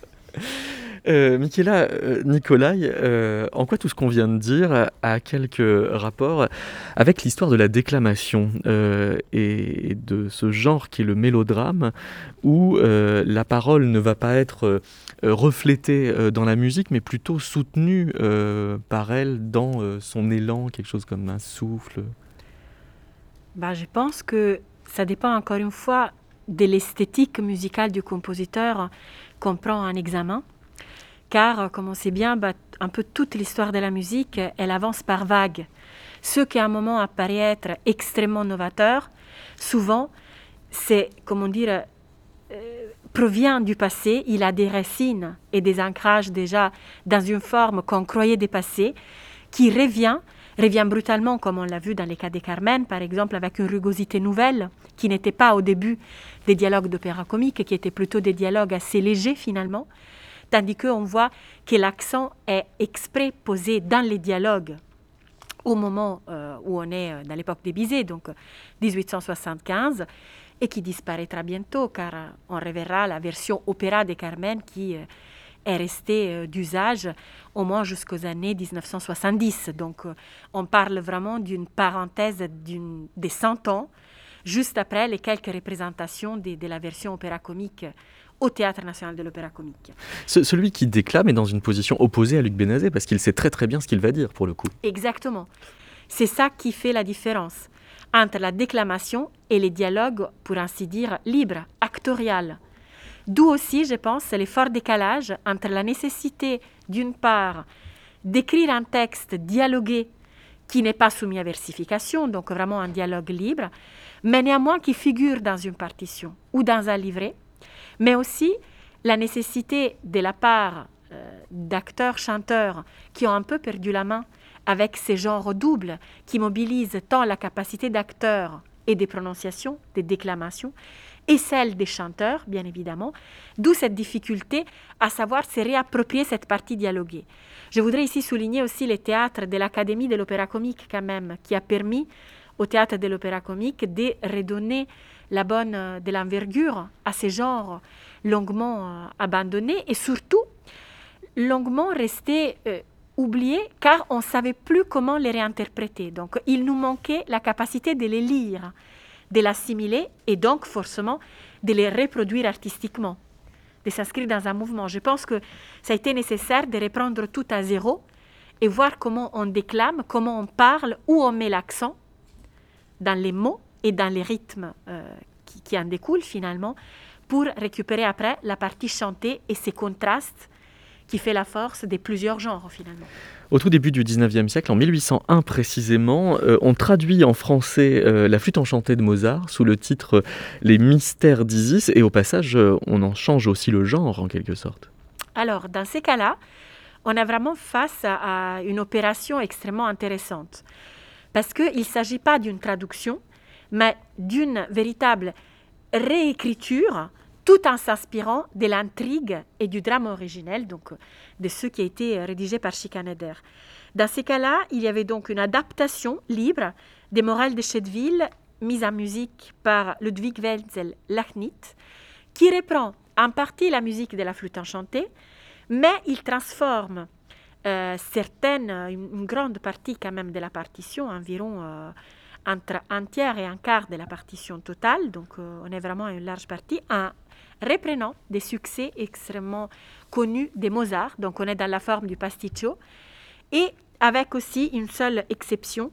Euh, euh, Nicolai, euh, en quoi tout ce qu'on vient de dire a quelques rapports avec l'histoire de la déclamation euh, et de ce genre qui est le mélodrame, où la parole ne va pas être reflétée dans la musique, mais plutôt soutenue par elle dans son élan, quelque chose comme un souffle? Bah, je pense que ça dépend encore une fois de l'esthétique musicale du compositeur qu'on prend en examen. Car, euh, comme on sait bien, bah, un peu toute l'histoire de la musique, euh, elle avance par vagues. Ce qui à un moment apparaît être extrêmement novateur, souvent, c'est, comment dire, euh, provient du passé, il a des racines et des ancrages déjà dans une forme qu'on croyait dépassée, qui revient, revient brutalement, comme on l'a vu dans les cas des Carmen, par exemple, avec une rugosité nouvelle, qui n'était pas au début des dialogues d'opéra comique, qui étaient plutôt des dialogues assez légers finalement, tandis qu'on voit que l'accent est exprès posé dans les dialogues au moment euh, où on est euh, dans l'époque des Bizet, donc euh, 1875, et qui disparaîtra bientôt, car euh, on reverra la version opéra des Carmen qui euh, est restée euh, d'usage au moins jusqu'aux années 1970. Donc euh, on parle vraiment d'une parenthèse d'une- des 100 ans, juste après les quelques représentations de, de la version opéra comique au Théâtre national de l'opéra comique. Ce- Celui qui déclame est dans une position opposée à Luc Benazet, parce qu'il sait très très bien ce qu'il va dire pour le coup. Exactement. C'est ça qui fait la différence entre la déclamation et les dialogues, pour ainsi dire, libres, actoriales. D'où aussi, je pense, les forts décalages entre la nécessité, d'une part, d'écrire un texte dialogué qui n'est pas soumis à versification, donc vraiment un dialogue libre, mais néanmoins qui figure dans une partition ou dans un livret, mais aussi la nécessité de la part euh, d'acteurs, chanteurs qui ont un peu perdu la main avec ces genres doubles qui mobilisent tant la capacité d'acteurs et des prononciations, des déclamations, et celle des chanteurs, bien évidemment, d'où cette difficulté à savoir se réapproprier cette partie dialoguée. Je voudrais ici souligner aussi les théâtres de l'Académie de l'Opéra Comique, quand même, qui a permis au théâtre de l'Opéra Comique de redonner la bonne euh, de l'envergure à ces genres longuement euh, abandonnés et surtout longuement restés euh, oubliés car on ne savait plus comment les réinterpréter. Donc il nous manquait la capacité de les lire, de l'assimiler et donc forcément de les reproduire artistiquement, de s'inscrire dans un mouvement. Je pense que ça a été nécessaire de reprendre tout à zéro et voir comment on déclame, comment on parle, où on met l'accent dans les mots et dans les rythmes euh, qui, qui en découlent finalement pour récupérer après la partie chantée et ces contrastes qui fait la force des plusieurs genres finalement. Au tout début du 19e siècle, en 1801 précisément, euh, on traduit en français euh, la flûte enchantée de Mozart sous le titre Les mystères d'Isis, et au passage, euh, on en change aussi le genre en quelque sorte. Alors, dans ces cas-là, on a vraiment face à, à une opération extrêmement intéressante. Parce qu'il ne s'agit pas d'une traduction, mais d'une véritable réécriture, tout en s'inspirant de l'intrigue et du drame originel, donc de ce qui a été rédigé par Schikaneder. Dans ces cas-là, il y avait donc une adaptation libre des morales de Chedeville, mise en musique par Ludwig Wenzel Lachnit, qui reprend en partie la musique de la flûte enchantée, mais il transforme euh, certaines, une, une grande partie quand même de la partition, environ euh, entre un tiers et un quart de la partition totale, donc euh, on est vraiment à une large partie, en reprenant des succès extrêmement connus de Mozart, donc on est dans la forme du pasticcio, et avec aussi une seule exception,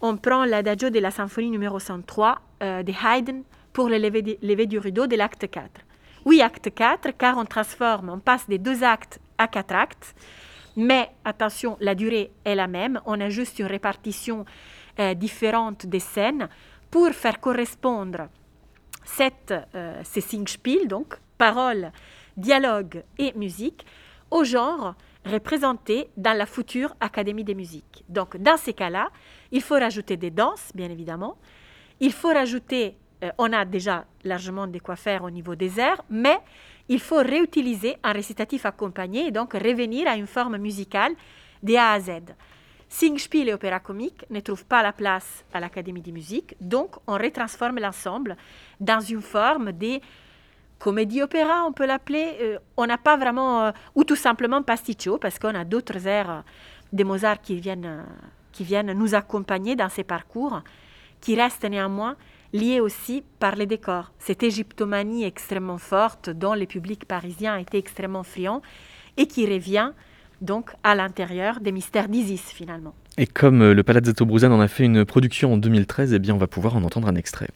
on prend l'adagio de la symphonie numéro 103 euh, de Haydn pour le lever, lever du rideau de l'acte 4. Oui, acte 4, car on transforme, on passe des deux actes à quatre actes, mais attention, la durée est la même, on a juste une répartition euh, différente des scènes pour faire correspondre cette, euh, ces Singspiel, donc paroles, dialogue et musique, au genre représenté dans la future Académie des musiques. Donc, dans ces cas-là, il faut rajouter des danses, bien évidemment. Il faut rajouter, euh, on a déjà largement de quoi faire au niveau des airs, mais il faut réutiliser un récitatif accompagné et donc revenir à une forme musicale de A à Z. Singspiel et opéra comique ne trouvent pas la place à l'Académie de musique, donc on retransforme l'ensemble dans une forme de comédie-opéra, on peut l'appeler. Euh, on n'a pas vraiment, euh, ou tout simplement pasticcio, parce qu'on a d'autres airs de Mozart qui viennent, qui viennent nous accompagner dans ces parcours, qui restent néanmoins liés aussi par les décors. Cette égyptomanie extrêmement forte dont le public parisien a été extrêmement friand et qui revient donc à l'intérieur des mystères d'Isis finalement. Et comme euh, le Palazzetto Bruzane en a fait une production en 2013, eh bien on va pouvoir en entendre un extrait.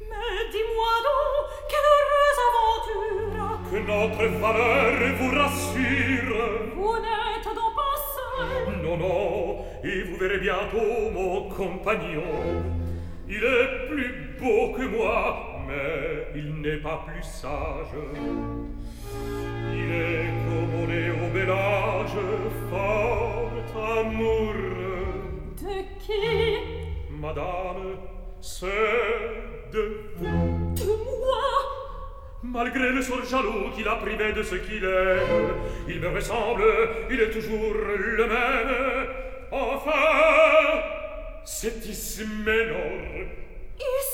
Dis-moi donc, quelle heureuse aventure Que notre valeur vous rassure. Vous n'êtes donc pas seul Non, non, et vous verrez bientôt mon compagnon. Il est plus beau que moi, mais il n'est pas plus sage. Il est comme on est au bel âge, fort amoureux. De qui Madame, c'est de vous. De moi Malgré le sort jaloux qui l'a privé de ce qu'il est, il me ressemble, il est toujours le même. Enfin, c'est Isménor. Is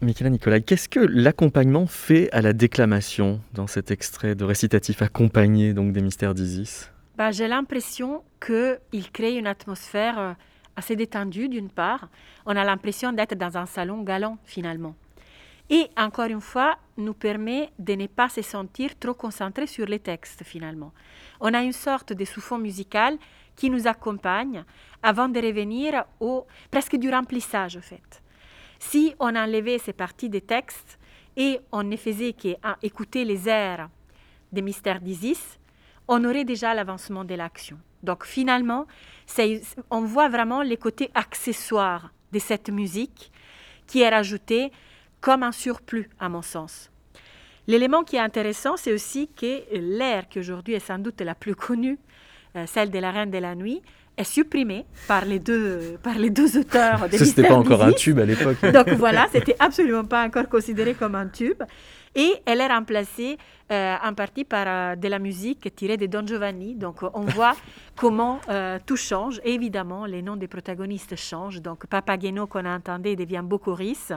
Michaela Nicolas, qu'est-ce que l'accompagnement fait à la déclamation dans cet extrait de récitatif accompagné donc des mystères d'Isis? Bah, J'ai l'impression qu'il crée une atmosphère euh, assez détendue d'une part. On a l'impression d'être dans un salon galant finalement. Et encore une fois, nous permet de ne pas se sentir trop concentré sur les textes finalement. On a une sorte de sous-fond musical qui nous accompagne avant de revenir au presque du remplissage en fait. Si on enlevait ces parties des textes et on ne faisait qu'écouter les airs des mystères d'Isis, on aurait déjà l'avancement de l'action. Donc finalement, on voit vraiment les côtés accessoires de cette musique qui est rajoutée comme un surplus, à mon sens. L'élément qui est intéressant, c'est aussi que l'air, qui aujourd'hui est sans doute la plus connue, celle de la Reine de la Nuit, est supprimée par les deux, par les deux auteurs Ça, c'était pas encore un tube à l'époque. Donc voilà, c'était absolument pas encore considéré comme un tube. Et elle est remplacée euh, en partie par euh, de la musique tirée de Don Giovanni. Donc on voit comment euh, tout change. Et évidemment, les noms des protagonistes changent. Donc Papageno qu'on a entendu devient Bocoris.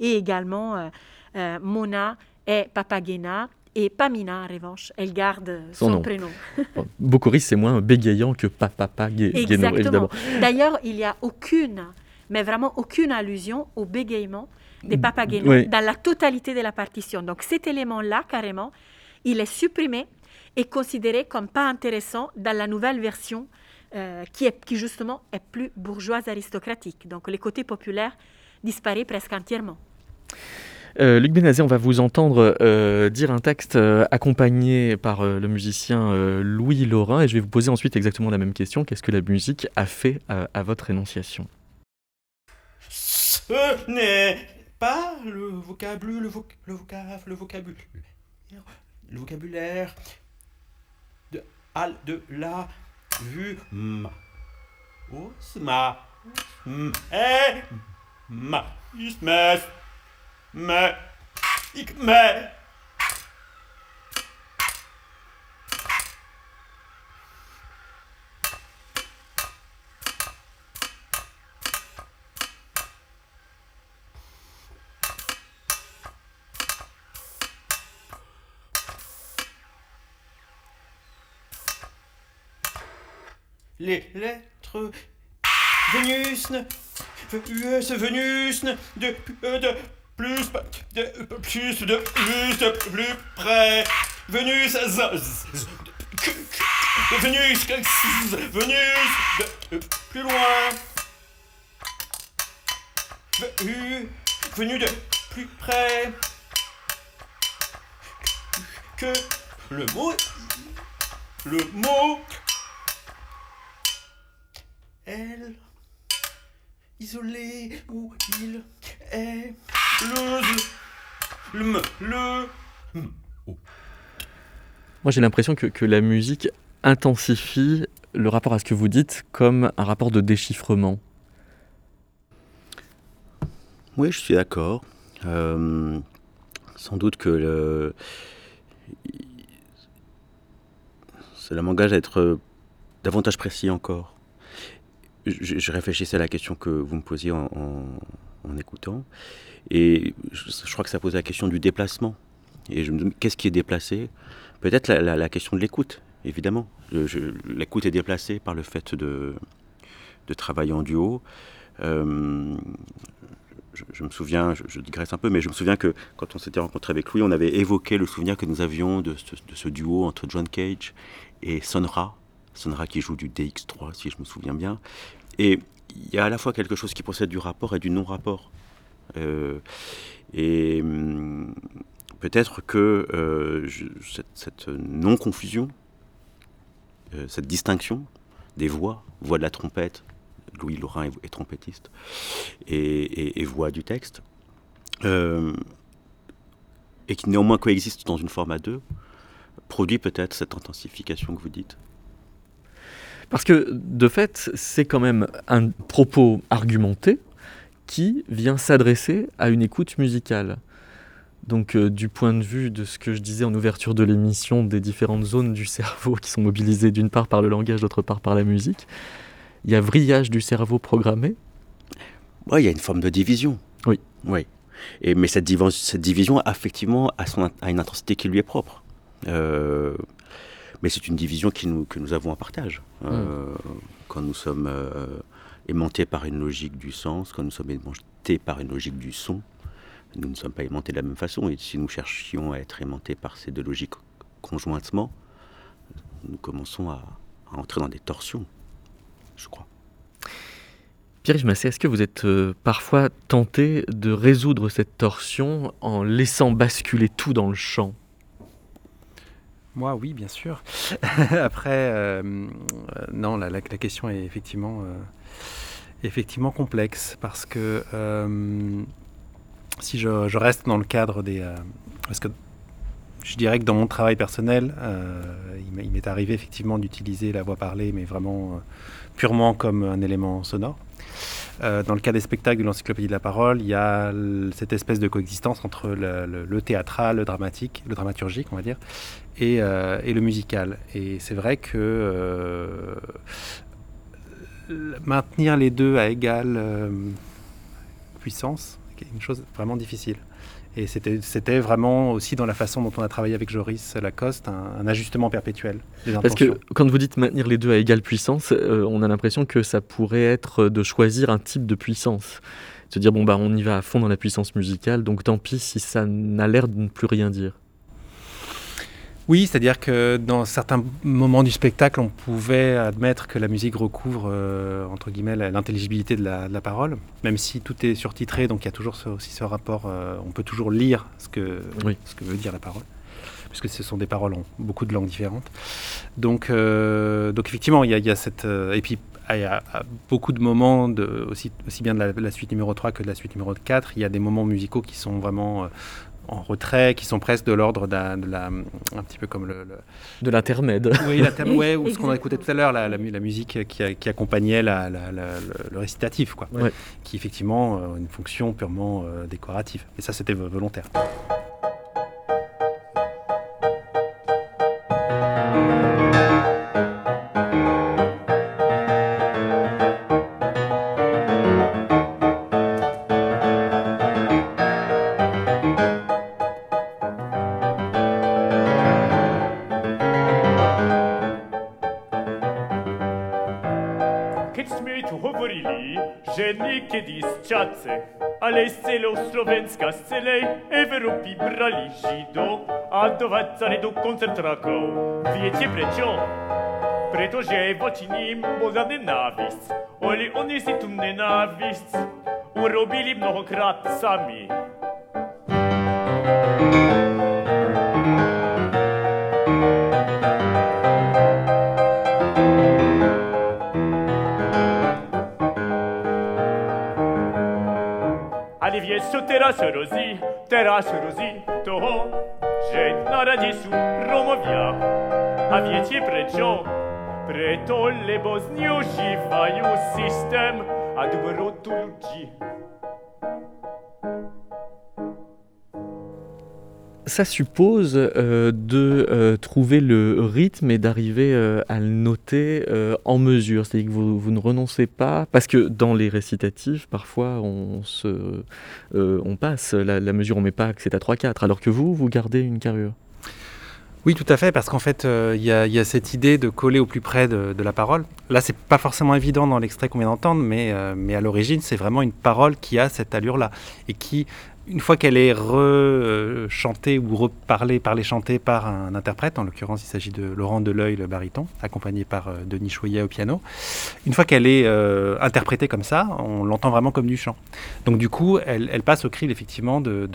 Et également Mona est Papagena. Et Pamina, en revanche, elle garde son, nom. prénom. Bon, Bocoris, c'est moins bégayant que Papa Exactement. évidemment. D'ailleurs, il n'y a aucune, mais vraiment aucune allusion au bégaiement des Papageno Oui. dans la totalité de la partition. Donc cet élément-là, carrément, il est supprimé et considéré comme pas intéressant dans la nouvelle version euh, qui, est, qui justement est plus bourgeoise aristocratique. Donc les côtés populaires disparaissent presque entièrement. Euh, Luc Benazé, on va vous entendre euh, dire un texte euh, accompagné par le musicien Louis Laurin et je vais vous poser ensuite exactement la même question. Qu'est-ce que la musique a fait à votre énonciation? Ce n'est pas le vocabulaire, le, voc le, vocab le vocabulaire, le vocabulaire de, la vue ma, ma, m, e, ma, is, mes, me, ik, me. les lettres Vénus, Venus, Venus, de, euh, de plus, de plus, de plus, de plus près, Venus, Venus, Venus, de, plus loin, Venu, venu de plus près, que le mot, le mot elle, isolée où il est, le, le, le, Moi, j'ai l'impression que, que la musique intensifie le rapport à ce que vous dites comme un rapport de déchiffrement. Oui, je suis d'accord. Euh, sans doute que le- cela m'engage à être euh, davantage précis encore. Je, réfléchissais à la question que vous me posiez en, en, écoutant, et je, crois que ça posait la question du déplacement. Et je me qu'est-ce qui est déplacé? Peut-être la, question de l'écoute, évidemment. L'écoute est déplacée par le fait de, de travailler en duo. Euh, je, me souviens, je, digresse un peu, mais je me souviens que quand on s'était rencontré avec Louis, on avait évoqué le souvenir que nous avions de de ce duo entre John Cage et Sonra. Sonra qui joue du DX3, si je me souviens bien. Et il y a à la fois quelque chose qui procède du rapport et du non-rapport. Euh, et hum, peut-être que euh, cette, non-confusion, euh, cette distinction des voix, voix de la trompette, Louis Laurin est, trompettiste, et, et, voix du texte, et qui néanmoins coexiste dans une forme à deux, produit peut-être cette intensification que vous dites. Parce que, de fait, c'est quand même un propos argumenté qui vient s'adresser à une écoute musicale. Donc, euh, du point de vue de ce que je disais en ouverture de l'émission, des différentes zones du cerveau qui sont mobilisées d'une part par le langage, d'autre part par la musique, il y a vrillage du cerveau programmé Oui, il y a une forme de division. Oui. Oui. Et, mais cette, div cette division, effectivement, a, son, a une intensité qui lui est propre. Euh, mais c'est une division qui nous, que nous avons en partage. Mm. Euh, quand nous sommes euh, aimantés par une logique du sens, quand nous sommes aimantés par une logique du son, nous ne sommes pas aimantés de la même façon. Et si nous cherchions à être aimantés par ces deux logiques conjointement, nous commençons à, à entrer dans des torsions, je crois. Pierre-Yves Massé, est-ce que vous êtes euh, parfois tenté de résoudre cette torsion en laissant basculer tout dans le chant? Moi, oui, bien sûr. Après, euh, non, la, la, question est effectivement, euh, effectivement complexe parce que euh, si je, je, reste dans le cadre des... Parce que je dirais que dans mon travail personnel, il m'est arrivé effectivement d'utiliser la voix parlée, mais vraiment purement comme un élément sonore. Euh, dans le cas des spectacles de l'encyclopédie de la parole, il y a cette espèce de coexistence entre le, théâtral, le dramatique, le dramaturgique, on va dire, et, euh, le musical. Et c'est vrai que euh, maintenir les deux à égale puissance, c'est une chose vraiment difficile. Et c'était vraiment aussi dans la façon dont on a travaillé avec Joris Lacoste, un, un ajustement perpétuel. Des Parce que quand vous dites maintenir les deux à égale puissance, euh, on a l'impression que ça pourrait être de choisir un type de puissance. Se dire, bon, bah, on y va à fond dans la puissance musicale, donc tant pis si ça n'a l'air de ne plus rien dire. Oui, c'est-à-dire que dans certains moments du spectacle, on pouvait admettre que la musique recouvre, euh, entre guillemets, l'intelligibilité de, de, la parole, même si tout est surtitré, donc il y a toujours ce, aussi ce rapport, euh, on peut toujours lire ce que, oui. ce que veut dire la parole, puisque ce sont des paroles en beaucoup de langues différentes. Donc, euh, donc effectivement, il y, a, il y a cette... Et puis, il y a beaucoup de moments, de, aussi, aussi bien de la, de la, suite numéro 3 que de la suite numéro 4, il y a des moments musicaux qui sont vraiment en retrait, qui sont presque de l'ordre la, un petit peu comme le, le... de l'intermède. Oui, ouais, ou ce qu'on a écouté tout à l'heure, la, la, la, musique qui, a, qui accompagnait la, le, récitatif, quoi, ouais. qui effectivement euh, une fonction purement euh, décorative. Et ça, c'était volontaire. pracy. Ale z celą Słowenska, z celej Europy brali Żydów, a do wacarydu koncentraką. Wiecie precio? Preto, że woči nim była nienawiść, oli oni si tu nienawiść urobili mnohokrát sami. Rodzisu teraz rodzi, teraz rodzi toho, że na Radzisu Romowia. A wiecie preczo? Preto, lebo zniużywają system, a dobro ludzi. Ça suppose euh, de euh, trouver le rythme et d'arriver euh, à le noter en mesure. C'est-à-dire que vous, vous ne renoncez pas, parce que dans les récitatifs, parfois on, se, on passe la, mesure, on ne met pas que c'est à 3-4, alors que vous, vous gardez une carrure. Oui, tout à fait, parce qu'en fait, il y, a- cette idée de coller au plus près de, la parole. Là, c'est pas forcément évident dans l'extrait qu'on vient d'entendre, mais, mais à l'origine, c'est vraiment une parole qui a cette allure-là et qui, une fois qu'elle est rechantée ou reparlée, parlée, chantée par un interprète, en l'occurrence, il s'agit de Laurent Deleuil, le baryton, accompagné par euh, Denis Choyet au piano. Une fois qu'elle est euh, interprétée comme ça, on l'entend vraiment comme du chant. Donc, du coup, elle, passe au crible, effectivement, de,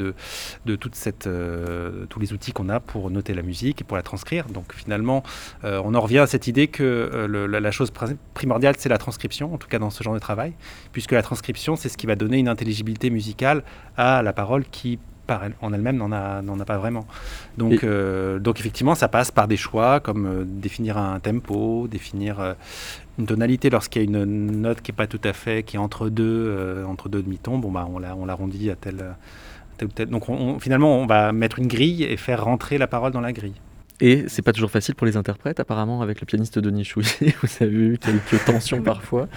euh, tous les outils qu'on a pour noter la musique et pour la transcrire. Donc finalement, on en revient à cette idée que la, la chose primordiale, c'est la transcription, en tout cas dans ce genre de travail, puisque la transcription, c'est ce qui va donner une intelligibilité musicale à la parole qui, par elle, en elle-même, n'en a, n'en a pas vraiment. Donc, euh, donc effectivement, ça passe par des choix comme euh, définir un tempo, définir euh, une tonalité lorsqu'il y a une note qui est pas tout à fait, qui est entre deux, entre deux demi-tons. Bon bah on l'a, on l'arrondit à tel, tel ou tel. Donc on- on- finalement, on va mettre une grille et faire rentrer la parole dans la grille. Et c'est pas toujours facile pour les interprètes, apparemment, avec le pianiste Denis Chouillet, vous avez eu quelques tensions parfois.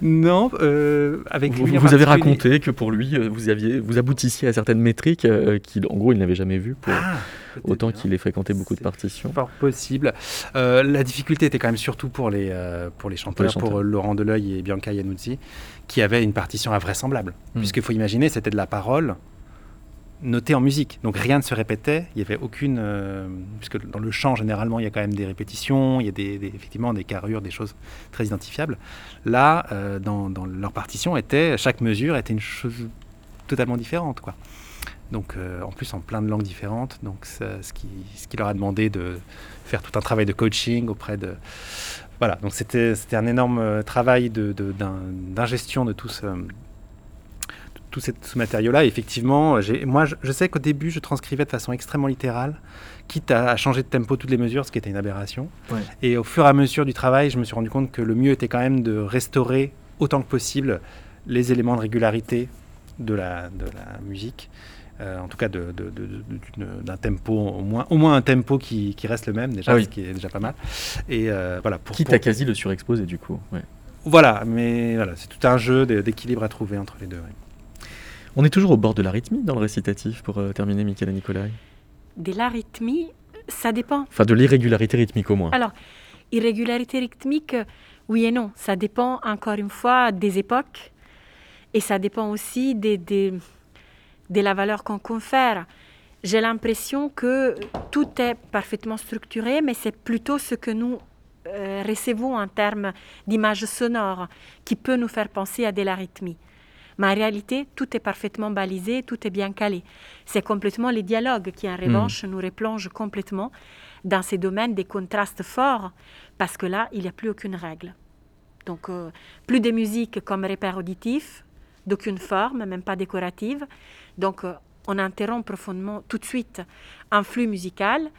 Non, euh, avec vous, lui vous avez raconté que pour lui, euh, vous, aviez, vous aboutissiez à certaines métriques euh, qu'il, en gros, il n'avait jamais vues, pour, Ah, autant qu'il ait fréquenté beaucoup de partitions. Fort possible. Euh, la difficulté était quand même surtout pour les, pour les chanteurs, pour, chanteurs. Laurent Deleuil et Bianca Iannuzzi, qui avaient une partition invraisemblable. Hmm. Puisqu'il faut imaginer, c'était de la parole notée en musique. Donc rien ne se répétait, il n'y avait aucune... euh, puisque dans le chant, généralement, il y a quand même des répétitions, il y a des, effectivement des carrures, des choses très identifiables. Là, euh, dans, leur partition, était, chaque mesure était une chose totalement différente. Quoi. Donc, euh, en plus, en plein de langues différentes. Donc, ce, qui, leur a demandé de faire tout un travail de coaching auprès de. Voilà, donc c'était un énorme travail de- de- d'ingestion de, tout ce. Tout ce, ce matériau-là, effectivement, moi je, je sais qu'au début je transcrivais de façon extrêmement littérale, quitte à, à changer de tempo toutes les mesures, ce qui était une aberration. Ouais. Et au fur et à mesure du travail, je me suis rendu compte que le mieux était quand même de restaurer autant que possible les éléments de régularité de la, de la musique. Euh, en tout cas, de- de- d'un tempo, au moins, au moins un tempo qui, qui reste le même, déjà, Ah oui. ce qui est déjà pas mal. Et euh, voilà, pour, Quitte pour- à quasi le surexposer, du coup. ouais. Voilà, mais voilà, c'est tout un jeu d'équilibre à trouver entre les deux. ouais. On est toujours au bord de la rythmie dans le récitatif, pour euh, terminer, Michaela Nicolai. De l'arythmie, ça dépend. Enfin, de l'irrégularité rythmique au moins. Alors, irrégularité rythmique, oui et non. Ça dépend encore une fois des époques et ça dépend aussi des, des- de la valeur qu'on confère. J'ai l'impression que tout est parfaitement structuré, mais c'est plutôt ce que nous euh, recevons en termes d'image sonore qui peut nous faire penser à de l'arythmie. Mais en réalité, tout est parfaitement balisé, tout est bien calé. C'est complètement les dialogues qui, en revanche, nous replongent complètement dans ces domaines des contrastes forts, parce que là, il n'y a plus aucune règle. Donc, euh, plus de musique comme repère auditif, d'aucune forme, même pas décorative. Donc, euh, on interrompt profondément tout de suite un flux musical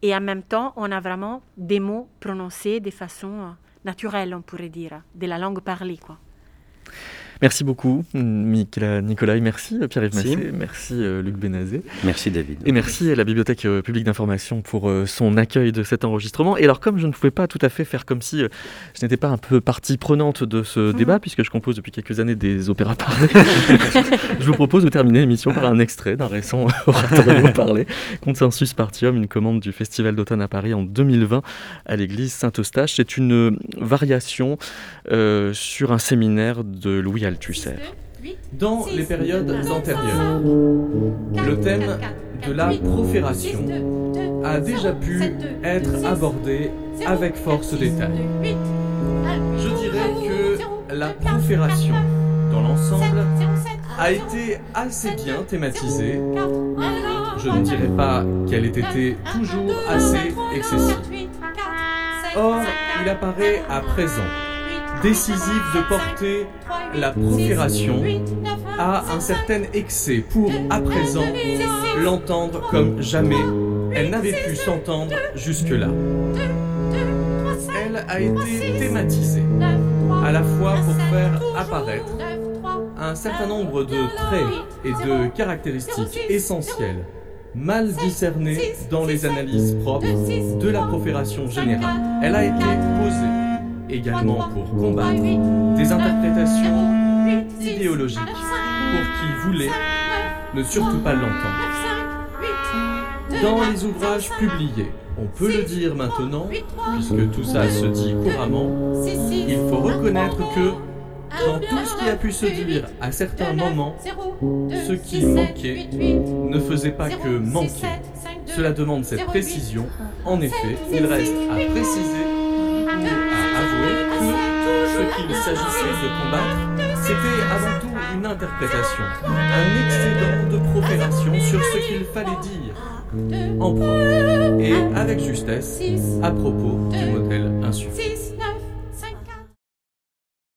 et en même temps, on a vraiment des mots prononcés de façon euh, naturelle, on pourrait dire, de la langue parlée. Quoi. Merci beaucoup, Nicolai. Merci, euh, Pierre-Yves Merci. Massé. Merci, euh, Luc Bénazé. Merci David. Et merci à la Bibliothèque euh, publique d'information pour euh, son accueil de cet enregistrement. Et alors, comme je ne pouvais pas tout à fait faire comme si euh, je n'étais pas un peu partie prenante de ce débat, puisque je compose depuis quelques années des opéras parlés, je vous propose de terminer l'émission par un extrait d'un récent oratorio parlé, Consensus Partium, une commande du Festival d'automne à Paris en 2020 à l'église Saint-Eustache. C'est une variation euh, sur un séminaire de Louis Althusser. Dans les périodes antérieures, le thème de la profération a déjà pu être abordé avec force détail. Je dirais que la profération, dans l'ensemble, a été assez bien thématisée. Je ne dirais pas qu'elle ait été toujours assez excessive. Or, il apparaît à présent décisif de porter la profération à un certain excès pour, à présent, l'entendre comme jamais elle n'avait pu s'entendre jusque-là. Elle a été thématisée, à la fois pour faire apparaître un certain nombre de traits et de caractéristiques essentielles mal discernée dans les analyses propres de la profération générale. Elle a été posée également pour combattre des interprétations idéologiques pour qui voulaient ne surtout pas l'entendre. Dans les ouvrages publiés, on peut le dire maintenant, puisque tout ça se dit couramment, il faut reconnaître que dans tout ce qui a pu se dire à certains moments, ce qui manquait ne faisait pas que manquer. Cela demande cette précision. En effet, il reste à préciser qu'il s'agissait de combattre, c'était avant tout une interprétation, un excédent de profération sur ce qu'il fallait dire, en propre et avec justesse, à propos du modèle insuffisant.